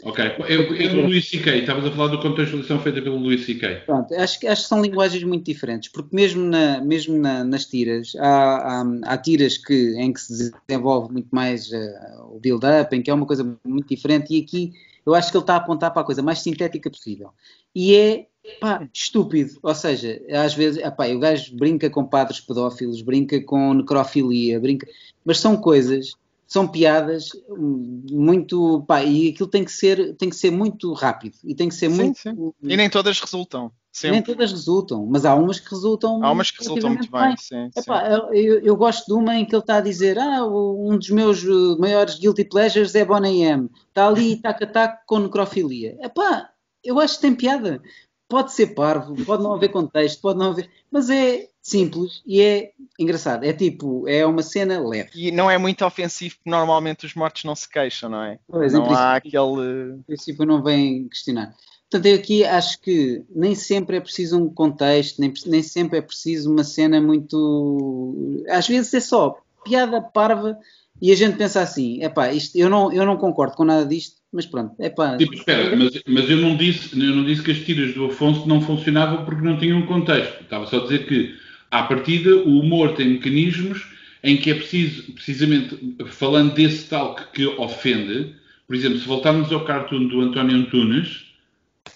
Ok, eu, eu Luís C.K., estavas a falar da contextualização feita pelo Luís C.K. Pronto, acho, acho que são linguagens muito diferentes, porque mesmo, na, mesmo na, nas tiras, há, há, há, tiras que, em que se desenvolve muito mais uh, o build-up, em que é uma coisa muito diferente, e aqui eu acho que ele está a apontar para a coisa mais sintética possível. E é, pá, estúpido, ou seja, às vezes, epá, o gajo brinca com padres pedófilos, brinca com necrofilia, brinca, mas são coisas são piadas muito pá, e aquilo tem que ser tem que ser muito rápido e tem que ser sim, muito sim. e nem todas resultam sempre. nem todas resultam mas há umas que resultam há umas que resultam muito bem, bem. Sim, Epá, eu, eu, gosto de uma em que ele está a dizer ah um dos meus uh, maiores guilty pleasures é Bonnie M está ali tac a tac com necrofilia Epá, eu acho que tem piada pode ser parvo, pode não haver contexto, pode não haver, mas é simples e é engraçado. É tipo, é uma cena leve. E não é muito ofensivo, porque normalmente os mortos não se queixam, não é? Pois, não há aquele. Em princípio, não vem questionar. Portanto, eu aqui acho que nem sempre é preciso um contexto, nem, nem sempre é preciso uma cena muito. Às vezes é só piada parva e a gente pensa assim: é pá, eu não, eu não concordo com nada disto, mas pronto, é pá. Tipo, espera, mas, mas, eu, não disse, eu não disse que as tiras do Afonso não funcionavam porque não tinham um contexto. Estava só a dizer que, à partida, o humor tem mecanismos em que é preciso, precisamente, falando desse tal que, que ofende, por exemplo, se voltarmos ao cartoon do António Antunes,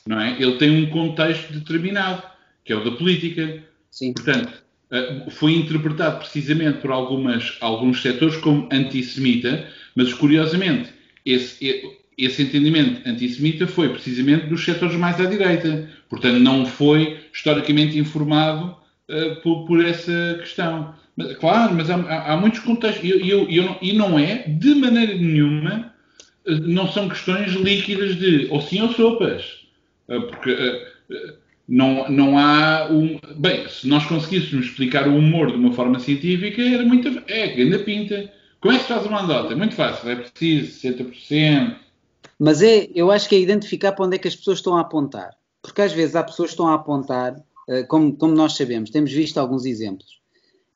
não é? Ele tem um contexto determinado, que é o da política. Sim. Portanto, eh, foi interpretado precisamente por algumas, alguns setores como antissemita, mas curiosamente, esse, esse entendimento antissemita foi precisamente dos setores mais à direita. Portanto, não foi historicamente informado uh, por, por, essa questão. Mas, claro, mas há, há, muitos contextos. E, eu, eu, e não é, de maneira nenhuma, uh, não são questões líquidas de ou sim ou sopas. Uh, porque não, não há um. Bem, se nós conseguíssemos explicar o humor de uma forma científica, era muito. É, grande pinta. Como é que se faz uma andota? É muito fácil, é preciso 60%. Mas é, eu acho que é identificar para onde é que as pessoas estão a apontar. Porque às vezes há pessoas que estão a apontar, eh, como, como nós sabemos, temos visto alguns exemplos.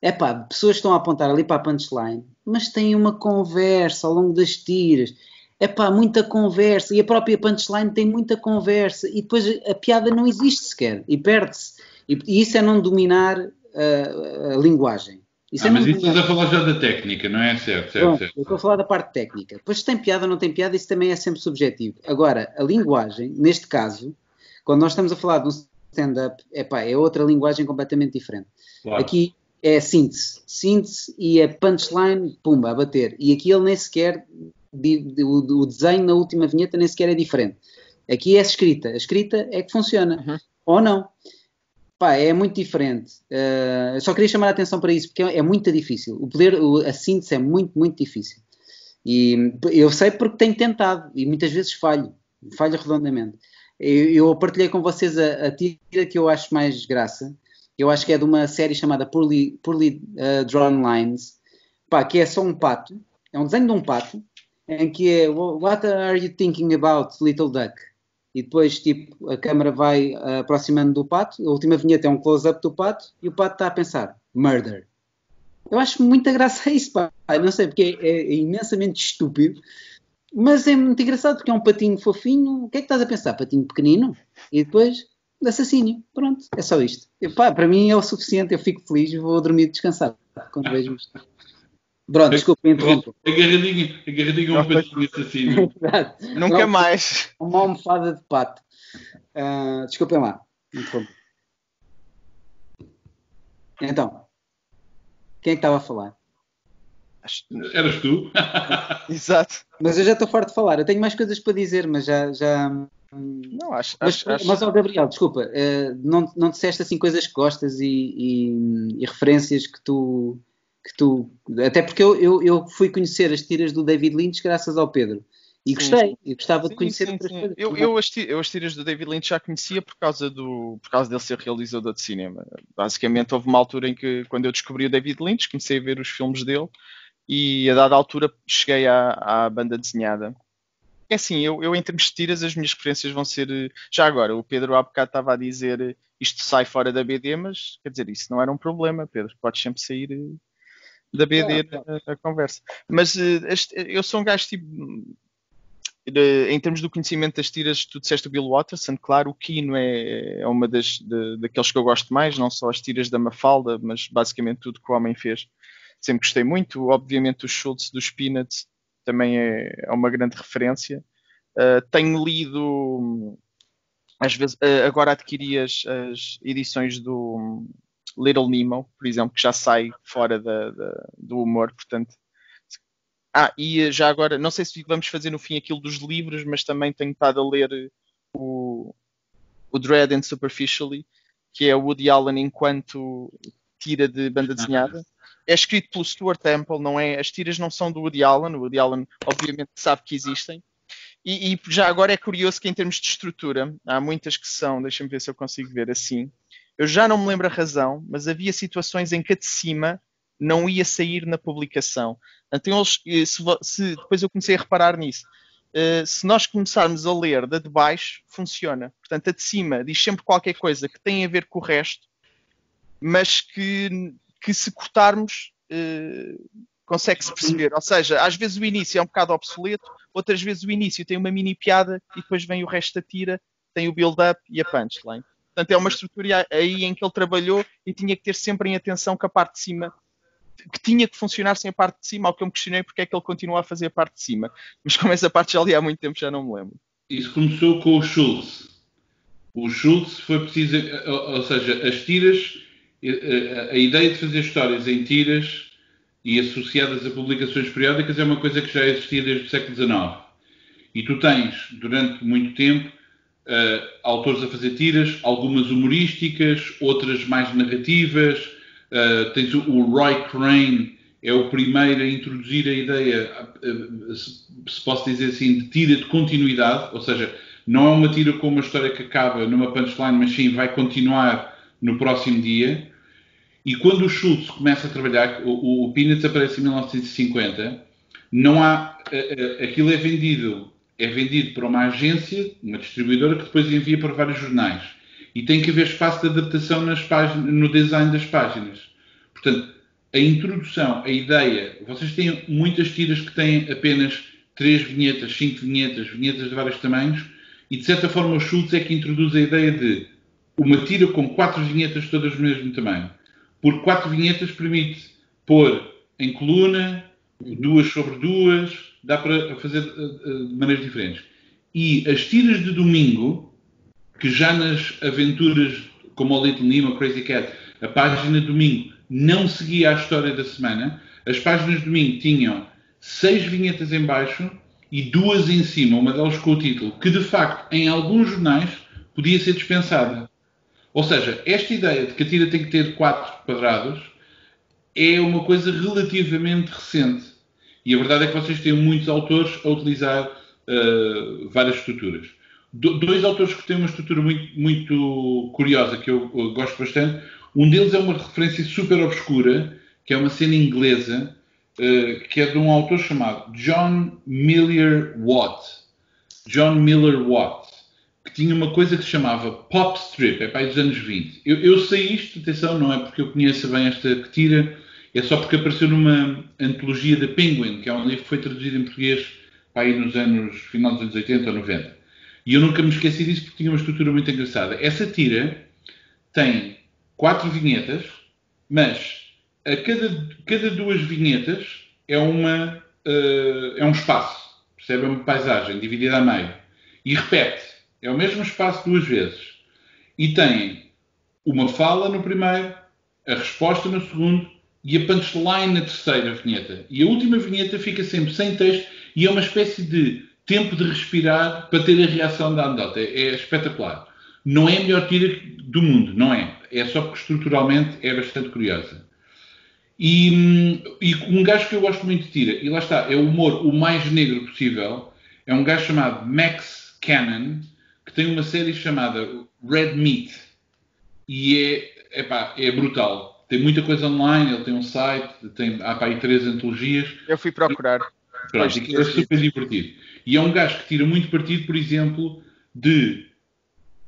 É pá, pessoas estão a apontar ali para a punchline, mas têm uma conversa ao longo das tiras. É pá, muita conversa. E a própria punchline tem muita conversa. E depois a piada não existe sequer. E perde-se. E, e, isso é não dominar a, a linguagem. Isso ah, é mas isso estás a falar já da técnica, não é? Certo, certo, Bom, certo. Eu estou a falar da parte técnica. Depois, se tem piada ou não tem piada, isso também é sempre subjetivo. Agora, a linguagem, neste caso, quando nós estamos a falar de um stand-up, é outra linguagem completamente diferente. Claro. Aqui é síntese. Síntese e é punchline, pumba, a bater. E aqui ele nem sequer, o desenho na última vinheta nem sequer é diferente. Aqui é escrita. A escrita é que funciona. Uhum. Ou não. Pá, é muito diferente. Uh, só queria chamar a atenção para isso, porque é, é muito difícil. O poder, o, a síntese é muito, muito difícil. E eu sei porque tenho tentado e muitas vezes falho, falho redondamente. Eu, eu partilhei com vocês a, a, tira que eu acho mais graça. Eu acho que é de uma série chamada Poorly, Poorly uh, Drawn Lines, pá, que é só um pato, é um desenho de um pato, em que é What are you thinking about, little duck? E depois tipo a câmera vai uh, aproximando do pato, a última vinheta é um close-up do pato e o pato está a pensar murder. Eu acho muita graça isso, pá. Não sei, porque é, é, imensamente estúpido, mas é muito engraçado porque é um patinho fofinho. O que é que estás a pensar? Patinho pequenino? E depois assassínio. Pronto, é só isto. E, pá, para mim é o suficiente, eu fico feliz e vou dormir descansado quando vejo isto. Pronto, desculpa, interrompo. Agarradinho, agarradinho um patinho assassino. Nunca mais. Uma almofada de pato. Uh, desculpem lá, interrompo. Então, quem é que estava a falar? Eras tu? Exato. Mas eu já estou farto de falar. Eu tenho mais coisas para dizer, mas já. já... Não, acho. Mas, acho, acho... mas oh, Gabriel, desculpa, uh, não, não disseste assim coisas que gostas e, e, e referências que tu que tu. Até porque eu, eu, eu, fui conhecer as tiras do David Lynch graças ao Pedro. E sim, gostei, sim. e gostava sim, de conhecer outras coisas. Eu, eu, as tiras, eu as tiras do David Lynch já conhecia por causa, do, por causa dele ser realizador de cinema. Basicamente, houve uma altura em que, quando eu descobri o David Lynch, comecei a ver os filmes dele e a dada altura cheguei à, à banda desenhada. É assim, eu, eu, em termos de tiras, as minhas referências vão ser. Já agora, o Pedro há bocado estava a dizer isto sai fora da BD, mas quer dizer, isso não era um problema, Pedro. Podes sempre sair da BD a, a, conversa. Mas uh, este, eu sou um gajo tipo. De, em termos do conhecimento das tiras, tu disseste o Bill Watterson, claro, o Kino é, é uma das de, daqueles que eu gosto mais, não só as tiras da Mafalda, mas basicamente tudo que o homem fez. Sempre gostei muito. Obviamente, o Schultz dos Peanuts também é, é uma grande referência. Uh, tenho lido, às vezes, uh, agora adquiri as, as edições do, Little Nemo, por exemplo, que já sai fora da, da, do humor, portanto. Ah, e já agora, não sei se vamos fazer no fim aquilo dos livros, mas também tenho estado a ler o, o Dread and Superficially, que é o Woody Allen enquanto tira de banda desenhada. É escrito pelo Stuart Temple, não é? As tiras não são do Woody Allen, o Woody Allen obviamente sabe que existem. E, e, já agora é curioso que em termos de estrutura, há muitas que são, deixa-me ver se eu consigo ver assim. Eu já não me lembro a razão, mas havia situações em que a de cima não ia sair na publicação. Então, eles, se, se, depois eu comecei a reparar nisso. Uh, se nós começarmos a ler da de baixo, funciona. Portanto, a de cima diz sempre qualquer coisa que tem a ver com o resto, mas que, que se cortarmos, uh, consegue-se perceber. Ou seja, às vezes o início é um bocado obsoleto, outras vezes o início tem uma mini piada e depois vem o resto da tira, tem o build-up e a punchline. Portanto, é uma estrutura aí em que ele trabalhou e tinha que ter sempre em atenção que a parte de cima que tinha que funcionar sem a parte de cima, ao que eu me questionei porque é que ele continua a fazer a parte de cima. Mas como essa parte já ali há muito tempo, já não me lembro. Isso começou com o Schultz. O Schultz foi preciso, ou seja, as tiras, a ideia de fazer histórias em tiras e associadas a publicações periódicas é uma coisa que já existia desde o século XIX. E tu tens, durante muito tempo, uh, autores a fazer tiras, algumas humorísticas, outras mais narrativas. Uh, tens o, o, Roy Crane, é o primeiro a introduzir a ideia, uh, se, se posso dizer assim, de tira de continuidade, ou seja, não é uma tira com uma história que acaba numa punchline, mas sim vai continuar no próximo dia. E quando o Schultz começa a trabalhar, o, o Peanuts aparece em 1950, não há, aquilo é vendido, é vendido para uma agência, uma distribuidora, que depois envia para vários jornais. E tem que haver espaço de adaptação nas páginas, no design das páginas. Portanto, a introdução, a ideia, vocês têm muitas tiras que têm apenas três vinhetas, cinco vinhetas, vinhetas de vários tamanhos, e de certa forma o Schultz é que introduz a ideia de uma tira com quatro vinhetas todas do mesmo tamanho porque quatro vinhetas permite pôr em coluna, duas sobre duas, dá para fazer uh, de maneiras diferentes. E as tiras de domingo, que já nas aventuras como o Little Nemo, Crazy Cat, a página de domingo não seguia a história da semana, as páginas de domingo tinham seis vinhetas em baixo e duas em cima, uma delas com o título, que de facto em alguns jornais podia ser dispensada. Ou seja, esta ideia de que a tira tem que ter quatro quadrados é uma coisa relativamente recente. E a verdade é que vocês têm muitos autores a utilizar uh, várias estruturas. Do, dois autores que têm uma estrutura muito, muito curiosa, que eu, eu, gosto bastante. Um deles é uma referência super obscura, que é uma cena inglesa, uh, que é de um autor chamado John Miller Watt. John Miller Watt que tinha uma coisa que se chamava Pop Strip, é para dos anos 20. Eu, eu sei isto, atenção, não é porque eu conheço bem esta que tira, é só porque apareceu numa antologia da Penguin, que é um livro que foi traduzido em português aí nos anos, final dos anos 80 ou 90. E eu nunca me esqueci disso porque tinha uma estrutura muito engraçada. Essa tira tem quatro vinhetas, mas a cada, cada duas vinhetas é, uma, uh, é um espaço, percebe? É uma paisagem dividida a meio. E repete é o mesmo espaço duas vezes. E tem uma fala no primeiro, a resposta no segundo e a punchline na terceira vinheta. E a última vinheta fica sempre sem texto e é uma espécie de tempo de respirar para ter a reação da anedota. É, é espetacular. Não é a melhor tira do mundo, não é. É só porque estruturalmente é bastante curiosa. E, e, um gajo que eu gosto muito de tira, e lá está, é o humor o mais negro possível, é um gajo chamado Max Cannon, que tem uma série chamada Red Meat e é, epá, é brutal. Tem muita coisa online, ele tem um site, tem, há para aí três antologias. Eu fui procurar. Pronto, e é super divertido. E é um gajo que tira muito partido, por exemplo, de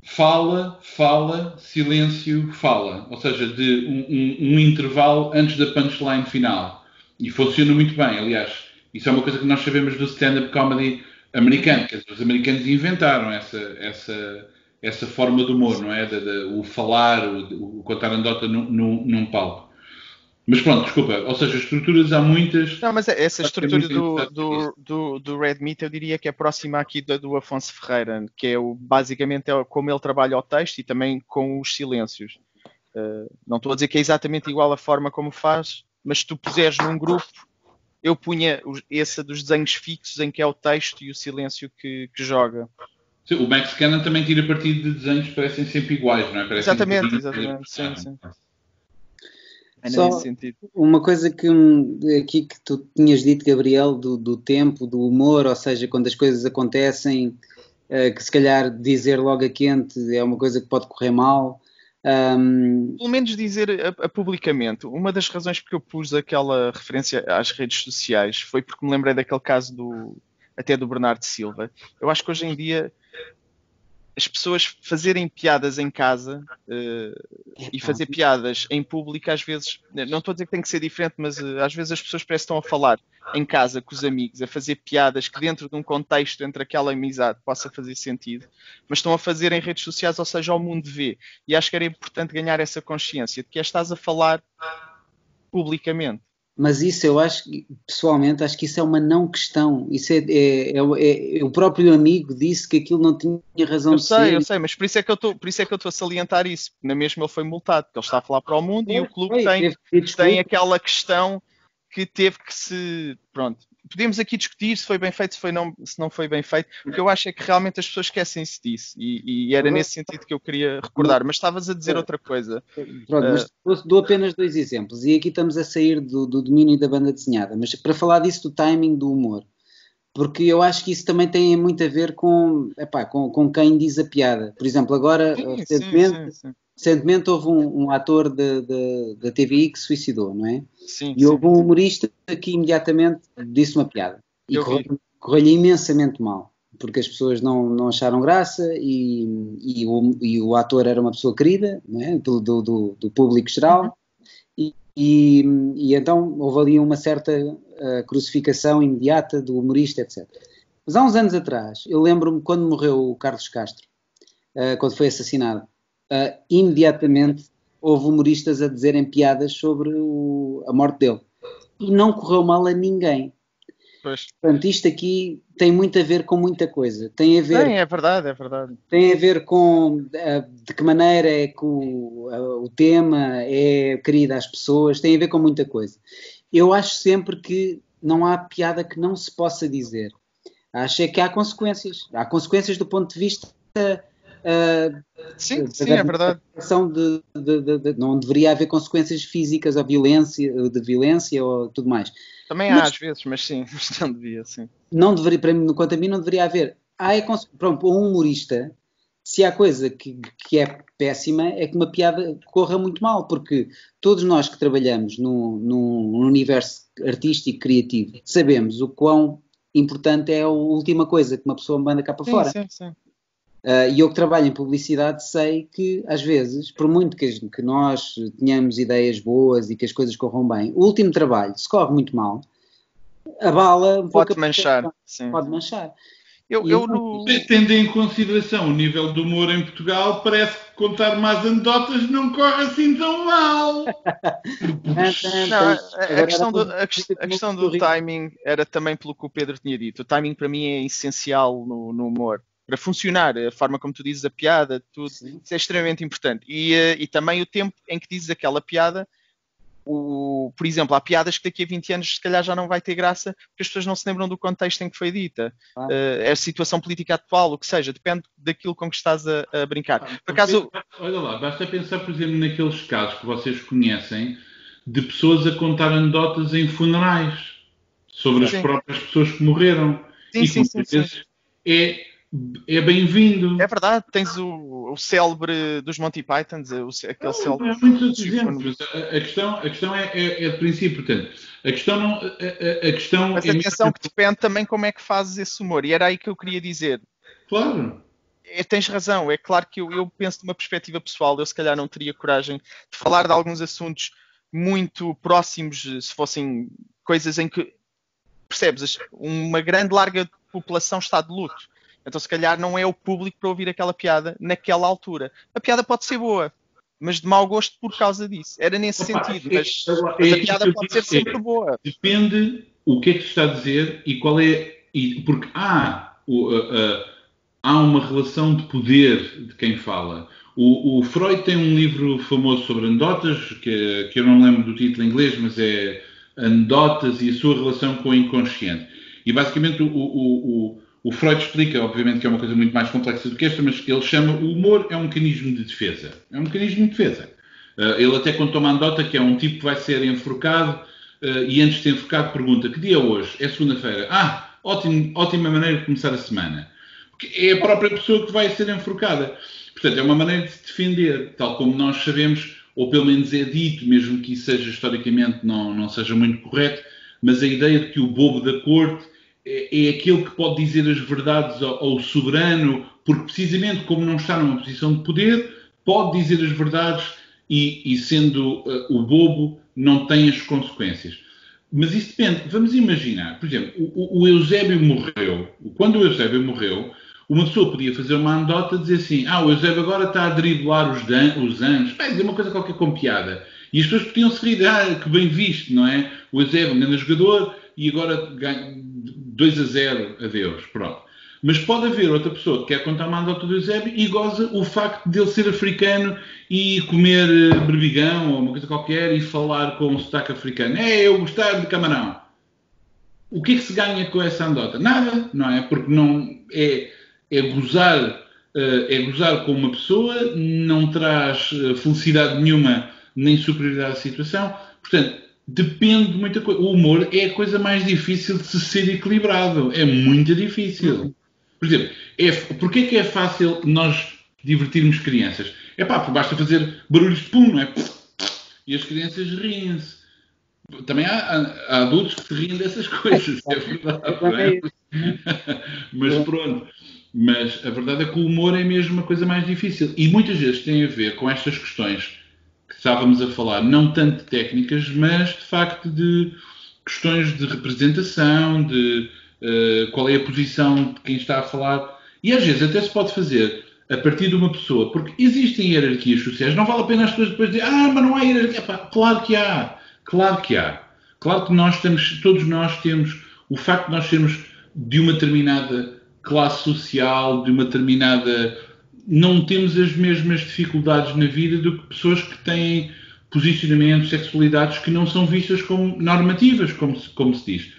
fala, fala, silêncio, fala. Ou seja, de um, um, um, intervalo antes da punchline final. E funciona muito bem. Aliás, isso é uma coisa que nós sabemos do stand-up comedy americano. Dizer, os americanos inventaram essa, essa, essa forma de humor, não é? De, de, o falar, o, o contar andota num, num, num palco. Mas pronto, desculpa, ou seja, estruturas há muitas. Não, mas essa estrutura do, do, do, do, Red Meat eu diria que é próxima aqui do, do Afonso Ferreira, que é o, basicamente é como ele trabalha o texto e também com os silêncios. Uh, não estou a dizer que é exatamente igual a forma como faz, mas se tu puseres num grupo eu punha essa dos desenhos fixos em que é o texto e o silêncio que, que joga. Sim, o Max Cannon também tira partido de desenhos que parecem sempre iguais, não é? Parecem exatamente, exatamente. Sim, sim. É Só uma coisa que aqui que tu tinhas dito, Gabriel, do, do tempo, do humor, ou seja, quando as coisas acontecem, uh, que se calhar dizer logo a quente é uma coisa que pode correr mal. Um... Pelo menos dizer a, a, publicamente. Uma das razões porque eu pus aquela referência às redes sociais foi porque me lembrei daquele caso do até do Bernardo Silva. Eu acho que hoje em dia as pessoas fazerem piadas em casa uh, e fazer piadas em público, às vezes, não estou a dizer que tem que ser diferente, mas uh, às vezes as pessoas parecem estão a falar em casa com os amigos, a fazer piadas que dentro de um contexto entre aquela amizade possa fazer sentido, mas estão a fazer em redes sociais, ou seja, ao mundo vê. E acho que era importante ganhar essa consciência de que estás a falar publicamente. Mas isso eu acho, pessoalmente, acho que isso é uma não questão. Isso é, é, é, é o próprio amigo disse que aquilo não tinha razão eu de sei, ser. Eu sei, mas por isso é que eu estou, por isso é que eu estou a salientar isso. Na mesma ele foi multado, porque ele está a falar para o mundo e o clube tem, tem aquela questão que teve que se, pronto, podemos aqui discutir se foi bem feito, se, foi não, se não foi bem feito, porque eu acho é que realmente as pessoas esquecem-se disso e, e, era nesse sentido que eu queria recordar. Mas estavas a dizer outra coisa. Pronto, mas dou apenas dois exemplos e aqui estamos a sair do, do domínio da banda desenhada, mas para falar disso do timing do humor, porque eu acho que isso também tem muito a ver com, epá, com, com quem diz a piada. Por exemplo, agora, sim, recentemente, sim, sim, recentemente houve um, um ator da TVI que se suicidou, não é? Sim, e houve um humorista que imediatamente disse uma piada. E correu-lhe imensamente mal, porque as pessoas não, não acharam graça e, e, o, e o ator era uma pessoa querida é? do, do, do, do, público geral. Uhum. E, e, e, então houve ali uma certa uh, crucificação imediata do humorista, etc. Mas há uns anos atrás, eu lembro-me quando morreu o Carlos Castro, uh, quando foi assassinado, uh, imediatamente houve humoristas a dizerem piadas sobre o, a morte dele. E não correu mal a ninguém. Pois. Portanto, isto aqui tem muito a ver com muita coisa. Tem a ver. Tem, é verdade, é verdade. Tem a ver com uh, de que maneira é que o, uh, o tema é querido às pessoas, tem a ver com muita coisa. Eu acho sempre que não há piada que não se possa dizer. Acho é que há consequências. Há consequências do ponto de vista sim, sim, é verdade. De, de, de, não deveria haver consequências físicas ou violência, de violência ou tudo mais. Também mas, há às vezes, mas sim, não devia, sim. Não deveria, para mim, quanto a mim, não deveria haver. Há, é, pronto, um humorista, se há coisa que, que é péssima, é que uma piada corra muito mal, porque todos nós que trabalhamos num, num universo artístico criativo sabemos o quão importante é a última coisa que uma pessoa manda cá para sim, fora. Sim, sim. Uh, e eu que trabalho em publicidade sei que, às vezes, por muito que, que, nós tenhamos ideias boas e que as coisas corram bem, o último trabalho, se corre muito mal, a bala pode manchar. Sim. Pode manchar. Eu, eu no... Tendo em consideração o nível do humor em Portugal, parece que contar mais anedotas não corre assim tão mal. não, a, a, questão do, a, a questão do timing era também pelo que o Pedro tinha dito. O timing para mim é essencial no, no humor para funcionar, a forma como tu dizes a piada, tudo, Sim. isso é extremamente importante. E, uh, e também o tempo em que dizes aquela piada, o, por exemplo, há piadas que daqui a 20 anos se calhar já não vai ter graça porque as pessoas não se lembram do contexto em que foi dita. Ah. Uh, é a situação política atual, o que seja, depende daquilo com que estás a, a brincar. Ah, por acaso... Olha lá, basta pensar, por exemplo, naqueles casos que vocês conhecem de pessoas a contar anedotas em funerais sobre sim. as próprias pessoas que morreram. Sim, e sim, sim, sim. é é bem-vindo. É verdade, tens o, o célebre dos Monty Pythons, o, aquele célebre. Há muitos exemplos. A, a, questão, a questão é, é, é de princípio, portanto, a questão não. A, a questão Mas é atenção que depende também como é que fazes esse humor, e era aí que eu queria dizer. Claro. É, tens razão, é claro que eu, eu penso de uma perspectiva pessoal, eu se calhar não teria coragem de falar de alguns assuntos muito próximos, se fossem coisas em que percebes, uma grande larga população está de luto então, se calhar, não é o público para ouvir aquela piada naquela altura. A piada pode ser boa, mas de mau gosto por causa disso. Era nesse Opa, sentido, é, mas, é, a piada pode ser sempre boa. Depende o que é que se está a dizer e qual é. E, porque há, uh, uh, há uma relação de poder de quem fala. O, o, Freud tem um livro famoso sobre anedotas, que, que eu não lembro do título em inglês, mas é Anedotas e a sua relação com o inconsciente. E basicamente o, o, o Freud explica, obviamente, que é uma coisa muito mais complexa do que esta, mas ele chama o humor é um mecanismo de defesa. É um mecanismo de defesa. Uh, ele até contou uma anedota que é um tipo que vai ser enforcado uh, e antes de ser enforcado pergunta que dia é hoje? É segunda-feira. Ah, ótimo, ótima maneira de começar a semana. Porque é a própria pessoa que vai ser enforcada. Portanto, é uma maneira de se defender, tal como nós sabemos, ou pelo menos é dito, mesmo que isso seja historicamente não, não seja muito correto, mas a ideia de que o bobo da corte é, é aquele que pode dizer as verdades ao, ao soberano, porque precisamente como não está numa posição de poder, pode dizer as verdades e, e sendo uh, o bobo, não tem as consequências. Mas isso depende. Vamos imaginar, por exemplo, o, o, Eusébio morreu. Quando o Eusébio morreu, uma pessoa podia fazer uma anedota e dizer assim: Ah, o Eusébio agora está a driblar os, dan os. Vai dizer uma coisa qualquer com piada. E as pessoas podiam se rir, ah, que bem visto, não é? O Eusébio, um grande jogador, e agora ganha 2 a 0, adeus. Pronto. Mas pode haver outra pessoa que quer contar uma anedota do Eusébio e goza o facto de ele ser africano e comer eh, berbigão ou uma coisa qualquer e falar com um sotaque africano. É, eu gostar de camarão. O que é que se ganha com essa anedota? Nada, não é? Porque não é, é gozar eh, é gozar com uma pessoa, não traz eh, felicidade nenhuma nem superioridade à situação. Portanto, depende de muita coisa. O humor é a coisa mais difícil de se ser equilibrado. É muito difícil. Por exemplo, é, porquê é que é fácil nós divertirmos crianças? É pá, porque basta fazer barulhos de pum, não é? E as crianças riem-se. Também há, há, adultos que se riem dessas coisas, é verdade. É? Mas pronto. Mas a verdade é que o humor é mesmo uma coisa mais difícil. E muitas vezes tem a ver com estas questões que estávamos a falar, não tanto de técnicas, mas de facto de questões de representação, de uh, qual é a posição de quem está a falar. E às vezes até se pode fazer a partir de uma pessoa, porque existem hierarquias sociais, não vale a pena as pessoas depois dizerem, ah, mas não há hierarquia. Claro que há, claro que há. Claro que nós temos, todos nós temos, o facto de nós sermos de uma determinada classe social, de uma determinada. Não temos as mesmas dificuldades na vida do que pessoas que têm posicionamentos, sexualidades que não são vistas como normativas, como se, como se diz.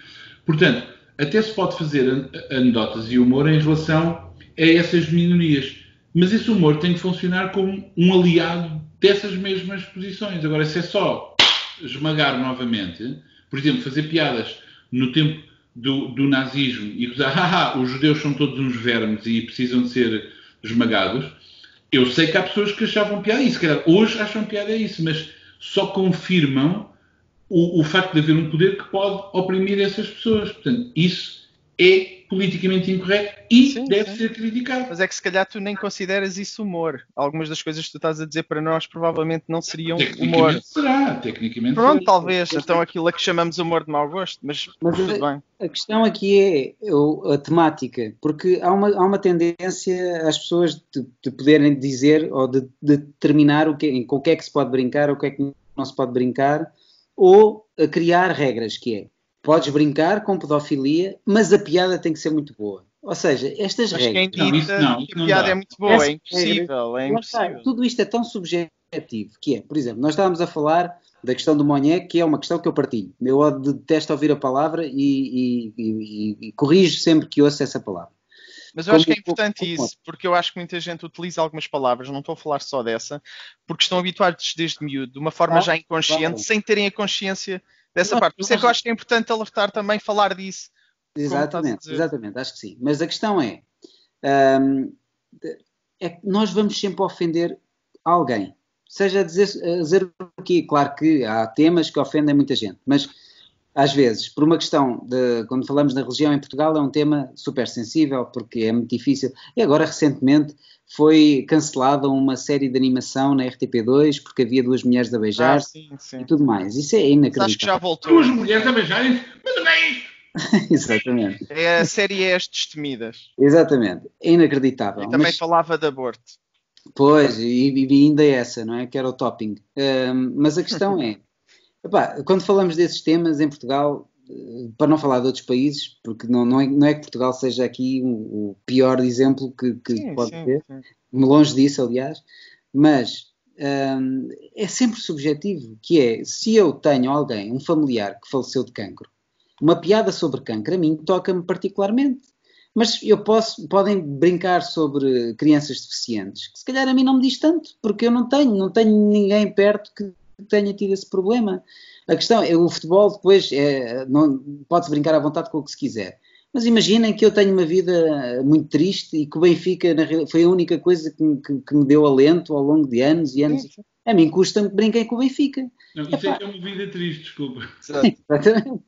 Portanto, até se pode fazer anedotas e humor em relação a essas minorias. Mas esse humor tem que funcionar como um aliado dessas mesmas posições. Agora, se é só esmagar novamente, por exemplo, fazer piadas no tempo do, do nazismo e usar, haha, os judeus são todos uns vermes e precisam de ser esmagados, eu sei que há pessoas que achavam piada isso. Calhar, hoje acham piada isso, mas só confirmam o, o facto de haver um poder que pode oprimir essas pessoas. Portanto, isso é politicamente incorreto e sim, deve sim. ser criticado. Mas é que se calhar tu nem consideras isso humor. Algumas das coisas que tu estás a dizer para nós provavelmente não seriam tecnicamente humor. Será, tecnicamente Pronto, será. talvez. Então aquilo a que chamamos humor de mau gosto, mas, mas tudo a, bem. A questão aqui é a temática, porque há uma, há uma tendência às pessoas de, de poderem dizer ou de, de determinar o que, com o que é que se pode brincar, o que é que não se pode brincar, ou a criar regras, que é podes brincar com pedofilia, mas a piada tem que ser muito boa. Ou seja, estas mas regras. Quem dita não, não, a piada dá. é muito boa, é impossível. É impossível. tudo isto é tão subjetivo que é, por exemplo, nós estávamos a falar da questão do Monhé, que é uma questão que eu partilho. Eu detesto ouvir a palavra e, e, e, e corrijo sempre que ouço essa palavra. Mas eu acho que é importante isso, porque eu acho que muita gente utiliza algumas palavras, não estou a falar só dessa, porque estão habituados desde miúdo, de uma forma ah, já inconsciente, claro. sem terem a consciência dessa parte. Por isso é que eu acho que é importante alertar também, falar disso. Exatamente, exatamente, acho que sim. Mas a questão é, hum, é que nós vamos sempre ofender alguém. Seja dizer, dizer o quê? Claro que há temas que ofendem muita gente, mas às vezes, por uma questão de, quando falamos da religião em Portugal, é um tema super sensível, porque é muito difícil. E agora, recentemente, foi cancelada uma série de animação na RTP2 porque havia duas mulheres a beijar ah, e tudo mais. Isso é inacreditável. Acho que já voltou. Duas mulheres a beijarem? Mas não é! Exatamente. É a série é as destemidas. Exatamente. É inacreditável. E também mas... falava de aborto. Pois, e, e ainda é essa, não é? Que era o topping. Um, mas a questão é, Epá, quando falamos desses temas em Portugal, eh, para não falar de outros países, porque não, não, é, não é que Portugal seja aqui o, o pior exemplo que, que sim, pode sim, ter, sim. longe disso, aliás, mas hum, é sempre subjetivo, que é, se eu tenho alguém, um familiar que faleceu de cancro, uma piada sobre cancro a mim toca-me particularmente, Mas eu posso, podem brincar sobre crianças deficientes, que se calhar a mim não me diz tanto, porque eu não tenho, não tenho ninguém perto que tenha tido esse problema. A questão é, o futebol depois é, pode-se brincar à vontade com o que se quiser. Mas imaginem que eu tenho uma vida muito triste e que o Benfica na, foi a única coisa que, que, que, me deu alento ao longo de anos e anos. A mim custa-me que brinquem com o Benfica. Não, isso é que é uma vida triste, desculpa. Exatamente.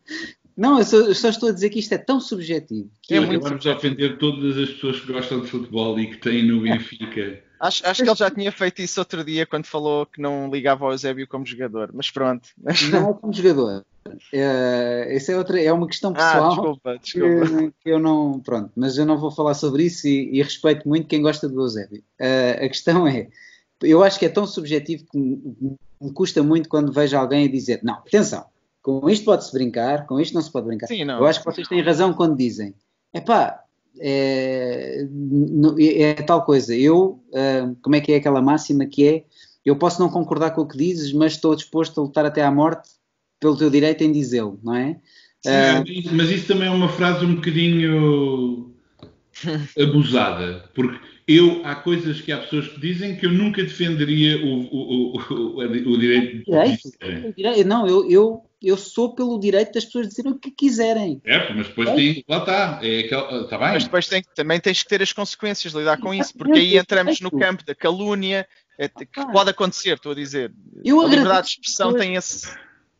Não, eu só, eu só, estou a dizer que isto é tão subjetivo. Que é muito vamos ofender todas as pessoas que gostam de futebol e que têm no Benfica. Acho, acho, que ele já tinha feito isso outro dia quando falou que não ligava ao Eusébio como jogador, mas pronto. Não é como jogador. É, essa é, outra, é uma questão ah, pessoal. Ah, desculpa, desculpa. Que, que, eu não. Pronto, mas eu não vou falar sobre isso e, e respeito muito quem gosta do Eusébio. Uh, a questão é. Eu acho que é tão subjetivo que me, me custa muito quando vejo alguém dizer: não, atenção, com isto pode-se brincar, com isto não se pode brincar. Sim, não. Eu acho que vocês têm razão quando dizem: epá, é, é, é tal coisa. Eu, uh, como é que é aquela máxima que é? Eu posso não concordar com o que dizes, mas estou disposto a lutar até à morte pelo teu direito em dizê-lo, não é? Sim, uh, mas isso também é uma frase um bocadinho abusada, porque eu, há coisas que há pessoas que dizem que eu nunca defenderia o, o, o, o direito de dizer. Não, eu, eu, eu sou pelo direito das pessoas dizerem o que quiserem. É, mas depois é. tem, lá está, é está bem. Mas depois tem, também tens que ter as consequências de lidar com isso, porque aí entramos no campo da calúnia, é, que pode acontecer, estou a dizer. Eu a liberdade de expressão tem esse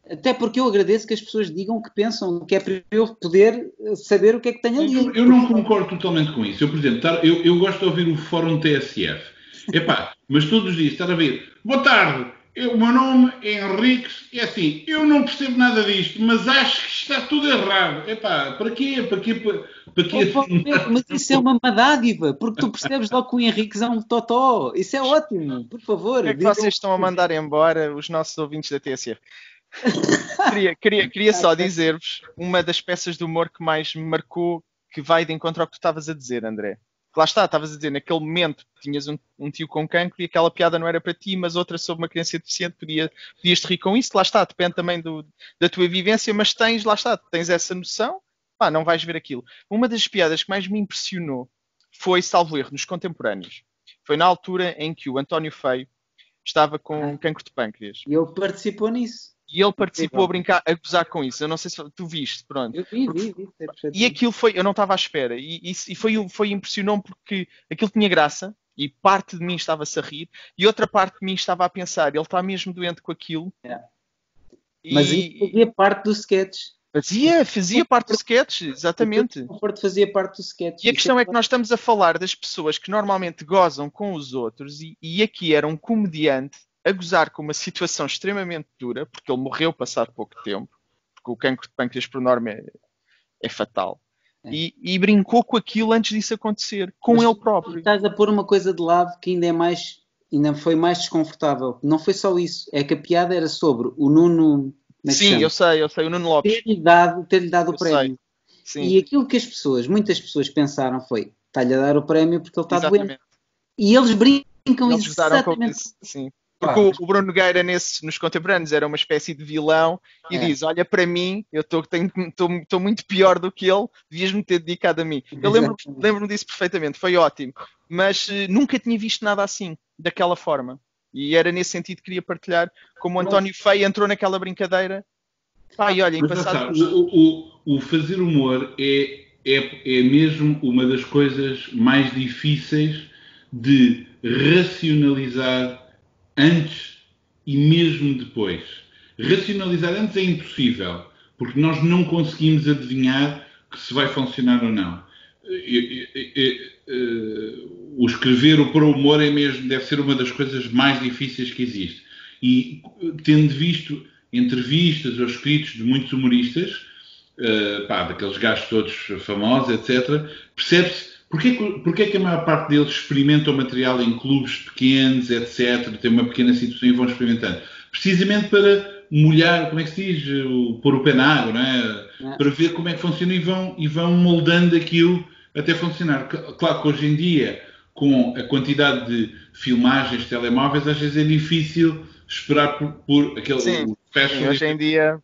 até porque eu agradeço que as pessoas digam o que pensam, que é para eu poder saber o que é que tenho ali. Eu, eu não concordo totalmente com isso. Eu, por exemplo, eu, eu gosto de ouvir o Fórum TSF. Epá, mas todos os dias estar a ver, boa tarde, eu, o meu nome é Henriques, é assim, eu não percebo nada disto, mas acho que está tudo errado. Epá, para quê? Para quê? Para, para quê? mas isso é uma dádiva, porque tu percebes logo que o Henriques é um totó. Isso é ótimo, por favor. O que é que vocês estão a mandar embora os nossos ouvintes da TSF? Queria, queria, queria só dizer-vos uma das peças de humor que mais me marcou, que vai de encontro ao que tu estavas a dizer, André. Lá está, estavas a dizer, naquele momento tinhas um, um, tio com cancro e aquela piada não era para ti, mas outra sobre uma criança deficiente, podia, podias te rir com isso, lá está, depende também do, da tua vivência, mas tens, lá está, tens essa noção, pá, não vais ver aquilo. Uma das piadas que mais me impressionou foi, salvo erro, nos contemporâneos. Foi na altura em que o António Feio estava com ah. cancro de pâncreas. E ele participou nisso. E ele participou a brincar, a gozar com isso. Eu não sei se tu viste, pronto. Eu vi, vi, vi. E aquilo foi, eu não estava à espera. E, e, e foi, foi impressionante porque aquilo tinha graça e parte de mim estava-se a rir e outra parte de mim estava a pensar, ele está mesmo doente com aquilo. É. E... Mas isso fazia parte do sketch. Fazia, fazia parte do sketch, exatamente. O fazia parte do sketch. E a questão é que nós estamos a falar das pessoas que normalmente gozam com os outros e, e aqui era um comediante a gozar com uma situação extremamente dura, porque ele morreu passado pouco tempo, porque o cancro de pâncreas, por norma, é, é fatal. É. E, e, brincou com aquilo antes disso acontecer, com Mas ele próprio. Estás a pôr uma coisa de lado que ainda é mais, ainda foi mais desconfortável. Não foi só isso, é que a piada era sobre o Nuno. É Sim, eu sei, eu sei, o Nuno Lopes. Ter-lhe dado, ter dado o prémio. E aquilo que as pessoas, muitas pessoas pensaram foi: está-lhe a dar o prémio porque ele está Exatamente. doente. E eles brincam eles exatamente. Sim. Porque o, o, Bruno Nogueira nesse, nos contemporâneos era uma espécie de vilão e é. diz: Olha, para mim, eu estou muito pior do que ele, devias-me ter dedicado a mim. Eu lembro-me lembro disso perfeitamente, foi ótimo. Mas uh, nunca tinha visto nada assim, daquela forma. E era nesse sentido que queria partilhar como o António Feio entrou naquela brincadeira. Pai, olha, em passado. O, o, o, fazer humor é, é, é mesmo uma das coisas mais difíceis de racionalizar antes e mesmo depois. Racionalizar antes é impossível, porque nós não conseguimos adivinhar que se vai funcionar ou não. O escrever o para o humor é mesmo, deve ser uma das coisas mais difíceis que existe. E tendo visto entrevistas ou escritos de muitos humoristas, uh, pá, daqueles gajos todos famosos, etc., percebe-se Porquê, porquê que a maior parte deles experimenta o material em clubes pequenos, etc., tem uma pequena situação e vão experimentando? Precisamente para molhar, como é que se diz, o, pôr o pé na água, não é? é? Para ver como é que funciona e vão, e vão moldando aquilo até funcionar. Claro que hoje em dia, com a quantidade de filmagens de telemóveis, às vezes é difícil esperar por, por aquele Sim. Sim, hoje em dia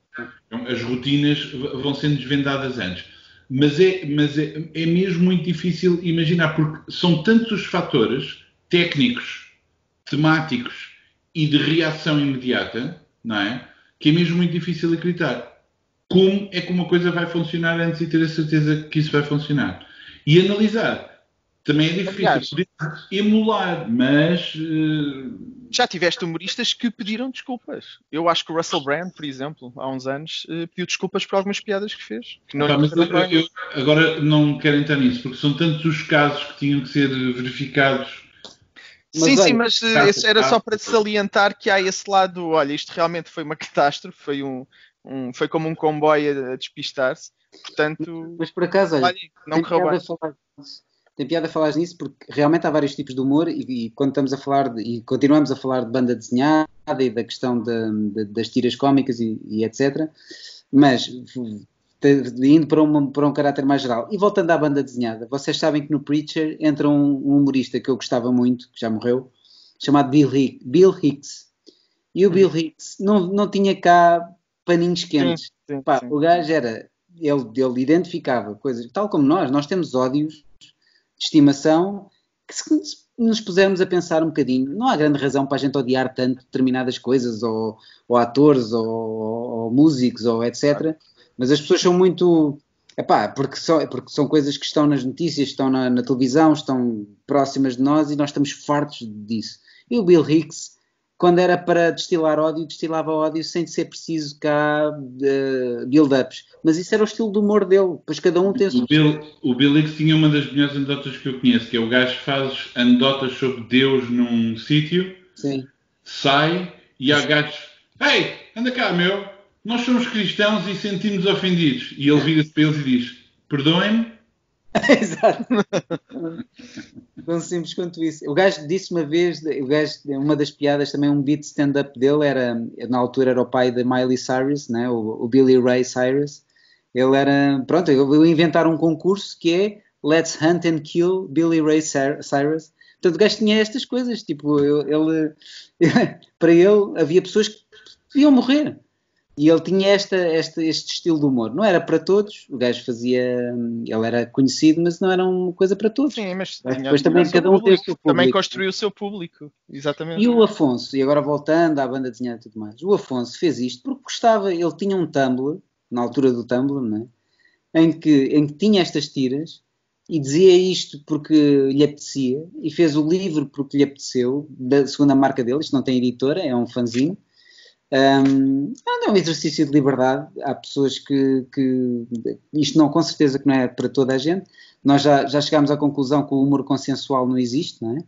as rotinas vão sendo desvendadas antes. Mas, é, mas é, é mesmo muito difícil imaginar, porque são tantos os fatores técnicos, temáticos e de reação imediata, não é? Que é mesmo muito difícil acreditar. Como é que uma coisa vai funcionar antes de ter a certeza que isso vai funcionar? E analisar. Também é difícil. Aliás, emular, mas. Uh... Já tiveste humoristas que pediram desculpas. Eu acho que o Russell Brand, por exemplo, há uns anos, uh, pediu desculpas por algumas piadas que fez. Que não ah, mas eu, eu, agora não quero entrar nisso, porque são tantos os casos que tinham que ser verificados mas sim, olha, sim, mas uh, era só para salientar que há esse lado, olha, isto realmente foi uma catástrofe, foi, um, um foi como um comboio a, a despistar-se, portanto... Mas por acaso, olha, não correu bem. Tem piada falar nisso porque realmente há vários tipos de humor e, e quando estamos a falar de, e continuamos a falar de banda desenhada e da questão de, de, das tiras cómicas e, e etc. Mas indo para, uma, para um caráter mais geral. E voltando à banda desenhada, vocês sabem que no Preacher entra um, um humorista que eu gostava muito, que já morreu, chamado Bill, Hick, Bill Hicks. E o Bill Hicks não, não tinha cá paninhos quentes. Sim, sim, Pá, sim. O gajo era, ele, ele identificava coisas, tal como nós, nós temos ódios estimação que se nos pusermos a pensar um bocadinho, não há grande razão para a gente odiar tanto determinadas coisas, ou, ou atores, ou, ou, músicos, ou etc. Mas as pessoas são muito. Epá, porque, são, porque são coisas que estão nas notícias, estão na, na, televisão, estão próximas de nós e nós estamos fartos disso. E o Bill Hicks, quando era para destilar ódio, destilava ódio sem ser preciso cá uh, build-ups. Mas isso era o estilo do humor dele, pois cada um tem o seu. Bill, o Bill Hicks tinha uma das melhores anedotas que eu conheço, que é o gajo que faz anedotas sobre Deus num sítio, sai e há gajos. Ei, anda cá, meu, nós somos cristãos e sentimos ofendidos. E ele vira-se para eles e diz: Perdoem-me. Exato. Tão simples quanto isso. O gajo disse uma vez, o gajo, uma das piadas, também um beat stand-up dele, era, na altura era o pai da Miley Cyrus, né? o, o Billy Ray Cyrus. Ele era, pronto, eu vou inventar um concurso que é Let's Hunt and Kill Billy Ray Cyrus. Portanto, o gajo tinha estas coisas, tipo, ele, para ele havia pessoas que podiam morrer. E ele tinha esta, esta, este estilo de humor. Não era para todos, o gajo fazia. Ele era conhecido, mas não era uma coisa para todos. Sim, mas depois também cada um tem o seu público. Também construiu o seu público, exatamente. E o Afonso, e agora voltando à banda desenhada e tudo mais, o Afonso fez isto porque gostava, ele tinha um Tumblr, na altura do Tumblr, né? em, que, em que tinha estas tiras e dizia isto porque lhe apetecia e fez o livro porque lhe apeteceu, da segunda marca dele, isto não tem editora, é um fanzine um, é um exercício de liberdade. Há pessoas que, que, Isto não, com certeza que não é para toda a gente. Nós já, já chegámos à conclusão que o humor consensual não existe, não é?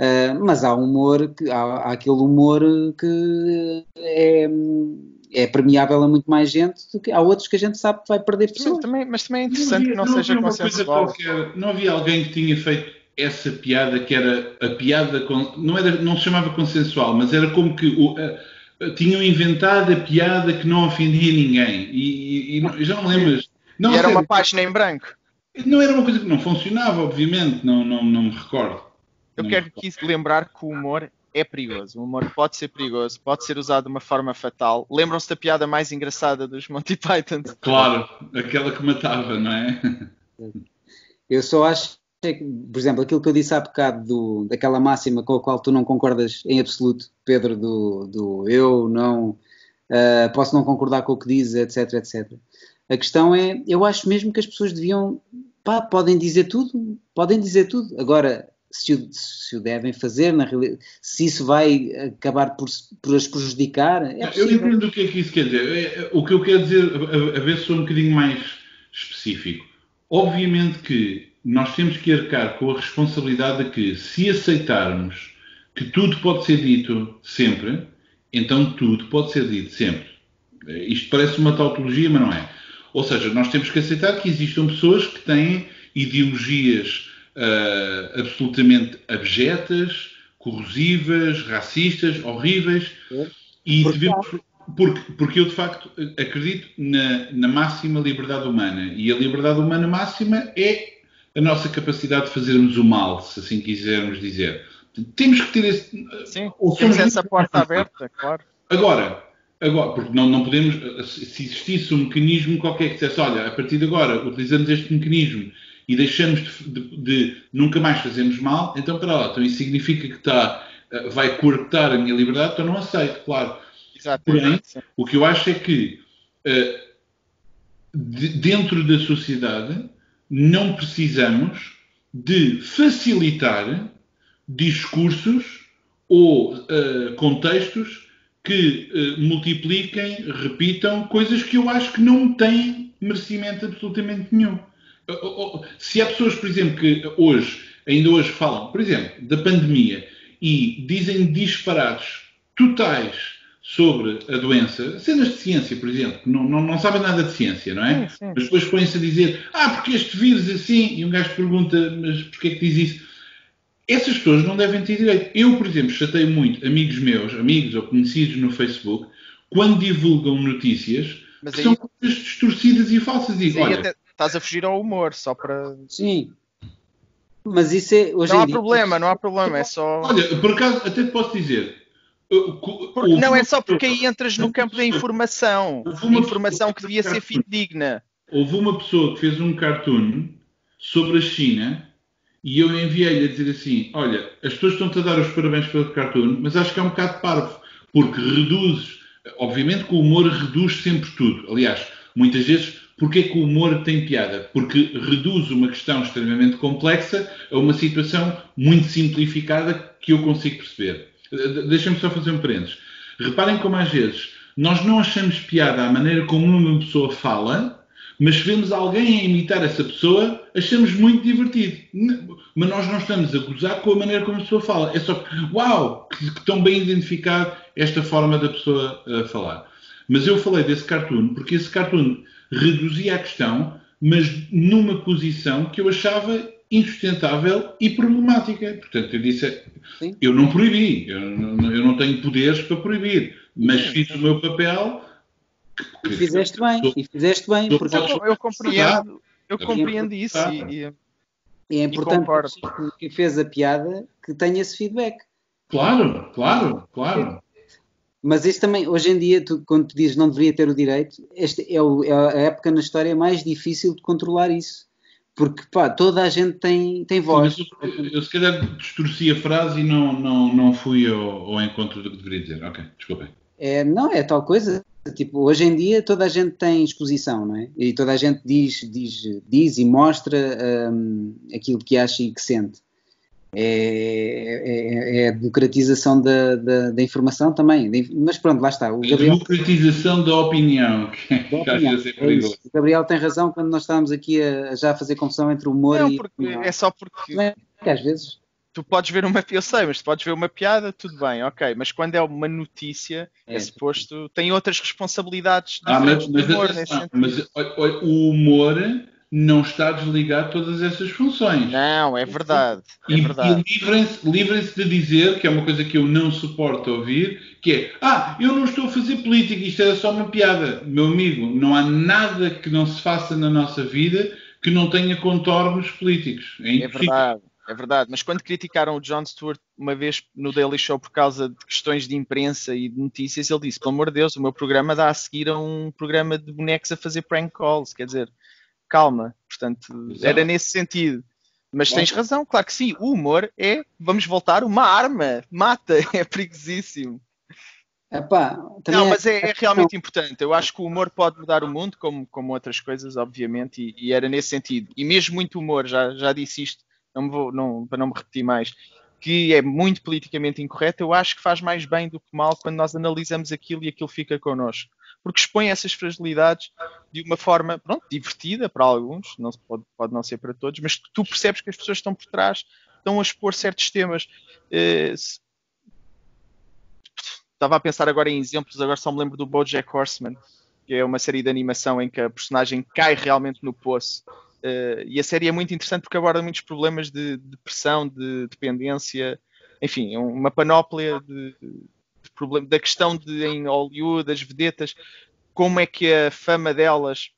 Uh, mas há humor, que, há, há, aquele humor que é, é permeável a muito mais gente do que há outros que a gente sabe que vai perder pessoas. Mas também, mas também é interessante havia, que não, não seja consensual. Qualquer, não havia alguém que tinha feito essa piada que era a piada, com, não, era, não se chamava consensual, mas era como que o, a, tinham inventado a piada que não ofendia ninguém. E, e, e já não lembras. Não, e era uma página em branco. Não era uma coisa que não funcionava, obviamente, não, não, não me recordo. Eu não quero aqui lembrar que o humor é perigoso. O humor pode ser perigoso, pode ser usado de uma forma fatal. Lembram-se da piada mais engraçada dos Monty Python? Claro, aquela que matava, não é? Eu só acho por exemplo, aquilo que eu disse há bocado do, daquela máxima com a qual tu não concordas em absoluto, Pedro, do, do eu não uh, posso não concordar com o que dizes, etc, etc. A questão é, eu acho mesmo que as pessoas deviam, pá, podem dizer tudo, podem dizer tudo. Agora, se o, se o devem fazer, na se isso vai acabar por, por as prejudicar. É eu entendo o que é que isso quer dizer. É, é, o que eu quero dizer, a, a ver se sou um bocadinho mais específico. Obviamente que nós temos que arcar com a responsabilidade de que, se aceitarmos que tudo pode ser dito sempre, então tudo pode ser dito sempre. Isto parece uma tautologia, mas não é. Ou seja, nós temos que aceitar que existam pessoas que têm ideologias uh, absolutamente abjetas, corrosivas, racistas, horríveis, é. e devemos, porque, porque eu de facto acredito na, na máxima liberdade humana e a liberdade humana máxima é a nossa capacidade de fazermos o mal, se assim quisermos dizer. Temos que ter esse. Sim, temos essa porta aberta, claro. Agora, Agora, porque não, não podemos, se existisse um mecanismo qualquer que dissesse, olha, a partir de agora utilizamos este mecanismo e deixamos de, de, de nunca mais fazermos mal, então para lá, então isso significa que está, eh, vai cortar a minha liberdade, então não aceito, claro. Exato, Porém, o que eu acho é que uh, de, dentro da sociedade não precisamos de facilitar discursos ou uh, contextos que uh, multipliquem, repitam coisas que eu acho que não têm merecimento absolutamente nenhum. Uh, se há pessoas, por exemplo, que hoje, ainda hoje falam, por exemplo, da pandemia e dizem disparados totais sobre a doença, cenas de ciência, por exemplo, que não, não, não sabem nada de ciência, não é? Sim, sim. Mas depois põem-se a dizer, ah, porque este vírus é assim, e um gajo pergunta, mas porquê é que diz isso? Essas pessoas não devem ter direito. Eu, por exemplo, chatei muito amigos meus, amigos ou conhecidos no Facebook, quando divulgam notícias mas que aí... são coisas distorcidas e falsas. Digo, olha, até estás a fugir ao humor, só para... Sim, mas isso é. Hoje não há dia, problema, não há problema, é só. Olha, por acaso, até te posso dizer, não é só porque aí entras no campo da informação. Informação que devia ser fidedigna. Houve uma pessoa que fez um cartoon sobre a China e eu enviei-lhe a dizer assim: Olha, as pessoas estão-te a dar os parabéns pelo cartoon, mas acho que é um bocado parvo, porque reduz. Obviamente que o humor reduz sempre tudo. Aliás, muitas vezes, porque é que o humor tem piada? Porque reduz uma questão extremamente complexa a uma situação muito simplificada que eu consigo perceber. Deixem-me só fazer um parênteses. Reparem como às vezes nós não achamos piada à maneira como uma pessoa fala, mas se vemos alguém a imitar essa pessoa, achamos muito divertido. Mas nós não estamos a gozar com a maneira como a pessoa fala. É só, uau, que, que tão bem identificado esta forma da pessoa uh, falar. Mas eu falei desse cartoon porque esse cartoon reduzia a questão, mas numa posição que eu achava insustentável e problemática. Portanto, eu disse, Sim. eu não proibi, eu não, eu não, tenho poderes para proibir, mas fiz o meu papel. Que, e fizeste bem, e fizeste bem. Porque eu, eu compreendo, eu compreendo isso e, e, e é importante que, que fez a piada que tenha esse feedback. Claro, claro, claro. Mas isso também, hoje em dia, tu, quando tu dizes não deveria ter o direito, este é, o, é a época na história mais difícil de controlar isso porque pá, toda a gente tem, tem voz. Sim, eu, eu, se calhar distorci a frase e não, não, não fui ao, ao encontro do que deveria dizer. Ok, desculpem. É, não, é tal coisa. Tipo, hoje em dia toda a gente tem exposição, não é? E toda a gente diz, diz, diz e mostra um, aquilo que acha e que sente. É, é, é, a democratização da, da, da, informação também. Mas pronto, lá está. O Gabriel... A democratização da opinião. Da opinião. É o Gabriel tem razão quando nós estávamos aqui a, a já fazer confusão entre o humor não, e. Porque, é só porque. Não é que às vezes. Tu podes ver uma. Eu sei, mas tu podes ver uma piada, tudo bem, ok. Mas quando é uma notícia, é, é suposto. Tem outras responsabilidades ah, mas, mas, humor, mas, mas o humor não está desligado todas essas funções. Não, é verdade. É e, verdade. e livrem-se livrem de dizer, que é uma coisa que eu não suporto ouvir, que é, ah, eu não estou a fazer política, isto era só uma piada. Meu amigo, não há nada que não se faça na nossa vida que não tenha contornos políticos. É, é verdade. É verdade, mas quando criticaram o Jon Stewart uma vez no Daily Show por causa de questões de imprensa e de notícias, ele disse: pelo amor de Deus, o meu programa dá a seguir a um programa de bonecos a fazer prank calls. Quer dizer, calma. Portanto, Exato. era nesse sentido. Mas tens razão, claro que sim. O humor é, vamos voltar, uma arma. Mata, é perigosíssimo. Epá, não, mas é, é, realmente importante. Eu acho que o humor pode mudar o mundo, como, como outras coisas, obviamente, e, e era nesse sentido. E mesmo muito humor, já, já disse isto, não vou, não, para não me repetir mais, que é muito politicamente incorreto, eu acho que faz mais bem do que mal quando nós analisamos aquilo e aquilo fica connosco porque expõe essas fragilidades de uma forma pronto, divertida para alguns, não pode, pode não ser para todos, mas tu percebes que as pessoas estão por trás, estão a expor certos temas. Eh, estava a pensar agora em exemplos, agora só me lembro do BoJack Horseman, que é uma série de animação em que a personagem cai realmente no poço. Uh, e a série é muito interessante porque aborda muitos problemas de depressão, de dependência, enfim, é uma panóplia de, problema, da questão de em Hollywood, as vedetas, como é que a fama delas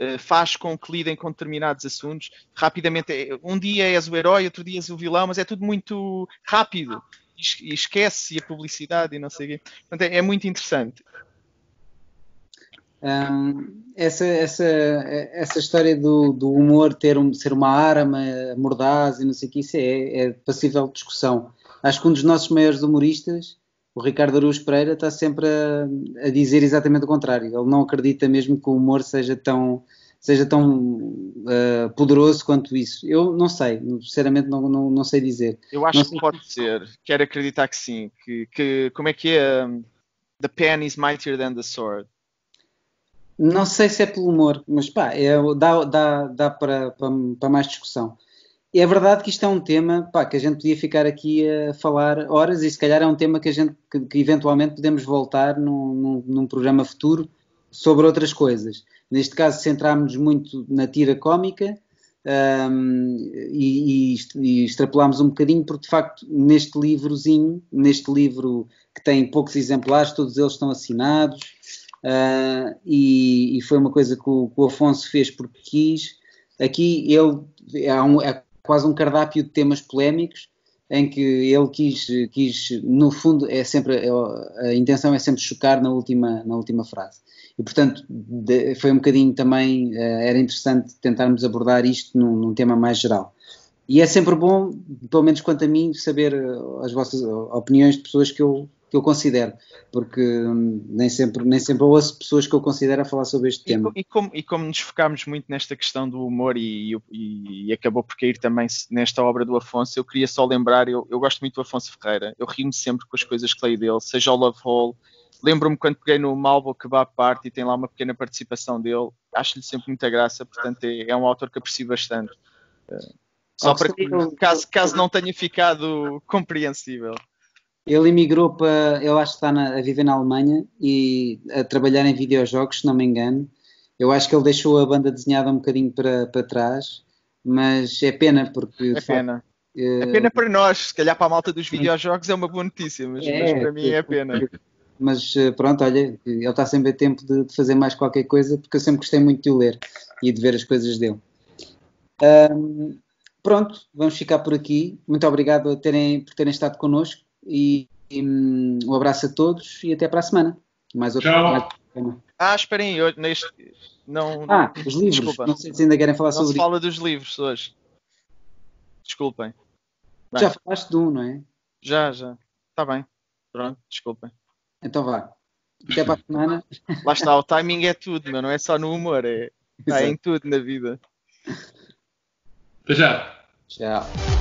uh, faz com que lidem com determinados assuntos. Rapidamente, é, um dia és o herói, outro dia és o vilão, mas é tudo muito rápido. E esquece a publicidade e não sei o quê. Portanto, é, é muito interessante. Um, essa, essa, essa história do, do humor ter um, ser uma arma mordaz e não sei o que, isso é, é passível de discussão. Acho que um dos nossos maiores humoristas, o Ricardo Aruz Pereira, está sempre a, a, dizer exatamente o contrário. Ele não acredita mesmo que o humor seja tão, seja tão uh, poderoso quanto isso. Eu não sei, sinceramente não, não, não sei dizer. Eu acho que pode ser, quero acreditar que sim. Que, que, como é que é? Um, the pen is mightier than the sword. Não sei se é pelo humor, mas pá, é, dá, dá, dá para, para, para, mais discussão. É verdade que isto é um tema pá, que a gente podia ficar aqui a falar horas e se calhar é um tema que a gente que, que eventualmente podemos voltar num, num, num, programa futuro sobre outras coisas. Neste caso centrámos-nos muito na tira cómica um, e, e, e extrapolámos um bocadinho porque de facto neste livrozinho, neste livro que tem poucos exemplares, todos eles estão assinados, uh, e, e, foi uma coisa que o, que o, Afonso fez porque quis. Aqui ele um, é, quase um cardápio de temas polémicos em que ele quis, quis no fundo, é sempre é, a intenção é sempre chocar na última, na última frase. E portanto de, foi um bocadinho também, uh, era interessante tentarmos abordar isto num, num tema mais geral. E é sempre bom, pelo menos quanto a mim, saber as vossas opiniões de pessoas que eu, que eu considero, porque hum, nem sempre, nem sempre ouço pessoas que eu considero a falar sobre este tema. E, como, e como nos focámos muito nesta questão do humor e, e, e, acabou por cair também nesta obra do Afonso, eu queria só lembrar, eu, eu gosto muito do Afonso Ferreira, eu rio-me sempre com as coisas que leio dele, seja o Love Hole, lembro-me quando peguei no Malvo Kebab Party e tem lá uma pequena participação dele, acho-lhe sempre muita graça, portanto é, é um autor que aprecio bastante. Eh, só para que, caso, caso não tenha ficado compreensível. Ele emigrou para. Ele acho que está na, a viver na Alemanha e a trabalhar em videojogos, se não me engano. Eu acho que ele deixou a banda desenhada um bocadinho para, para trás, mas é pena porque. É pena. Facto, é pena para nós, se calhar para a malta dos videojogos é uma boa notícia, mas, é, mas para mim é pena. Mas eh, pronto, olha, ele está sempre a tempo de, de, fazer mais qualquer coisa, porque eu sempre gostei muito de o ler e de ver as coisas dele. Um, pronto, vamos ficar por aqui. Muito obrigado terem, por terem estado connosco. E, e um abraço a todos e até para a semana. Mais outro Tchau. Ah, esperem, eu, neste, não, ah, os livros. Desculpa. Não sei se ainda querem falar não sobre se fala dos livros hoje. Desculpem. Bem. Já falaste de um, não é? Já, já. Está bem. Pronto, desculpem. Então vá. Até para a semana. Lá está, o timing é tudo, meu. não é só no humor, é, é em tudo na vida. Até já. Tchau.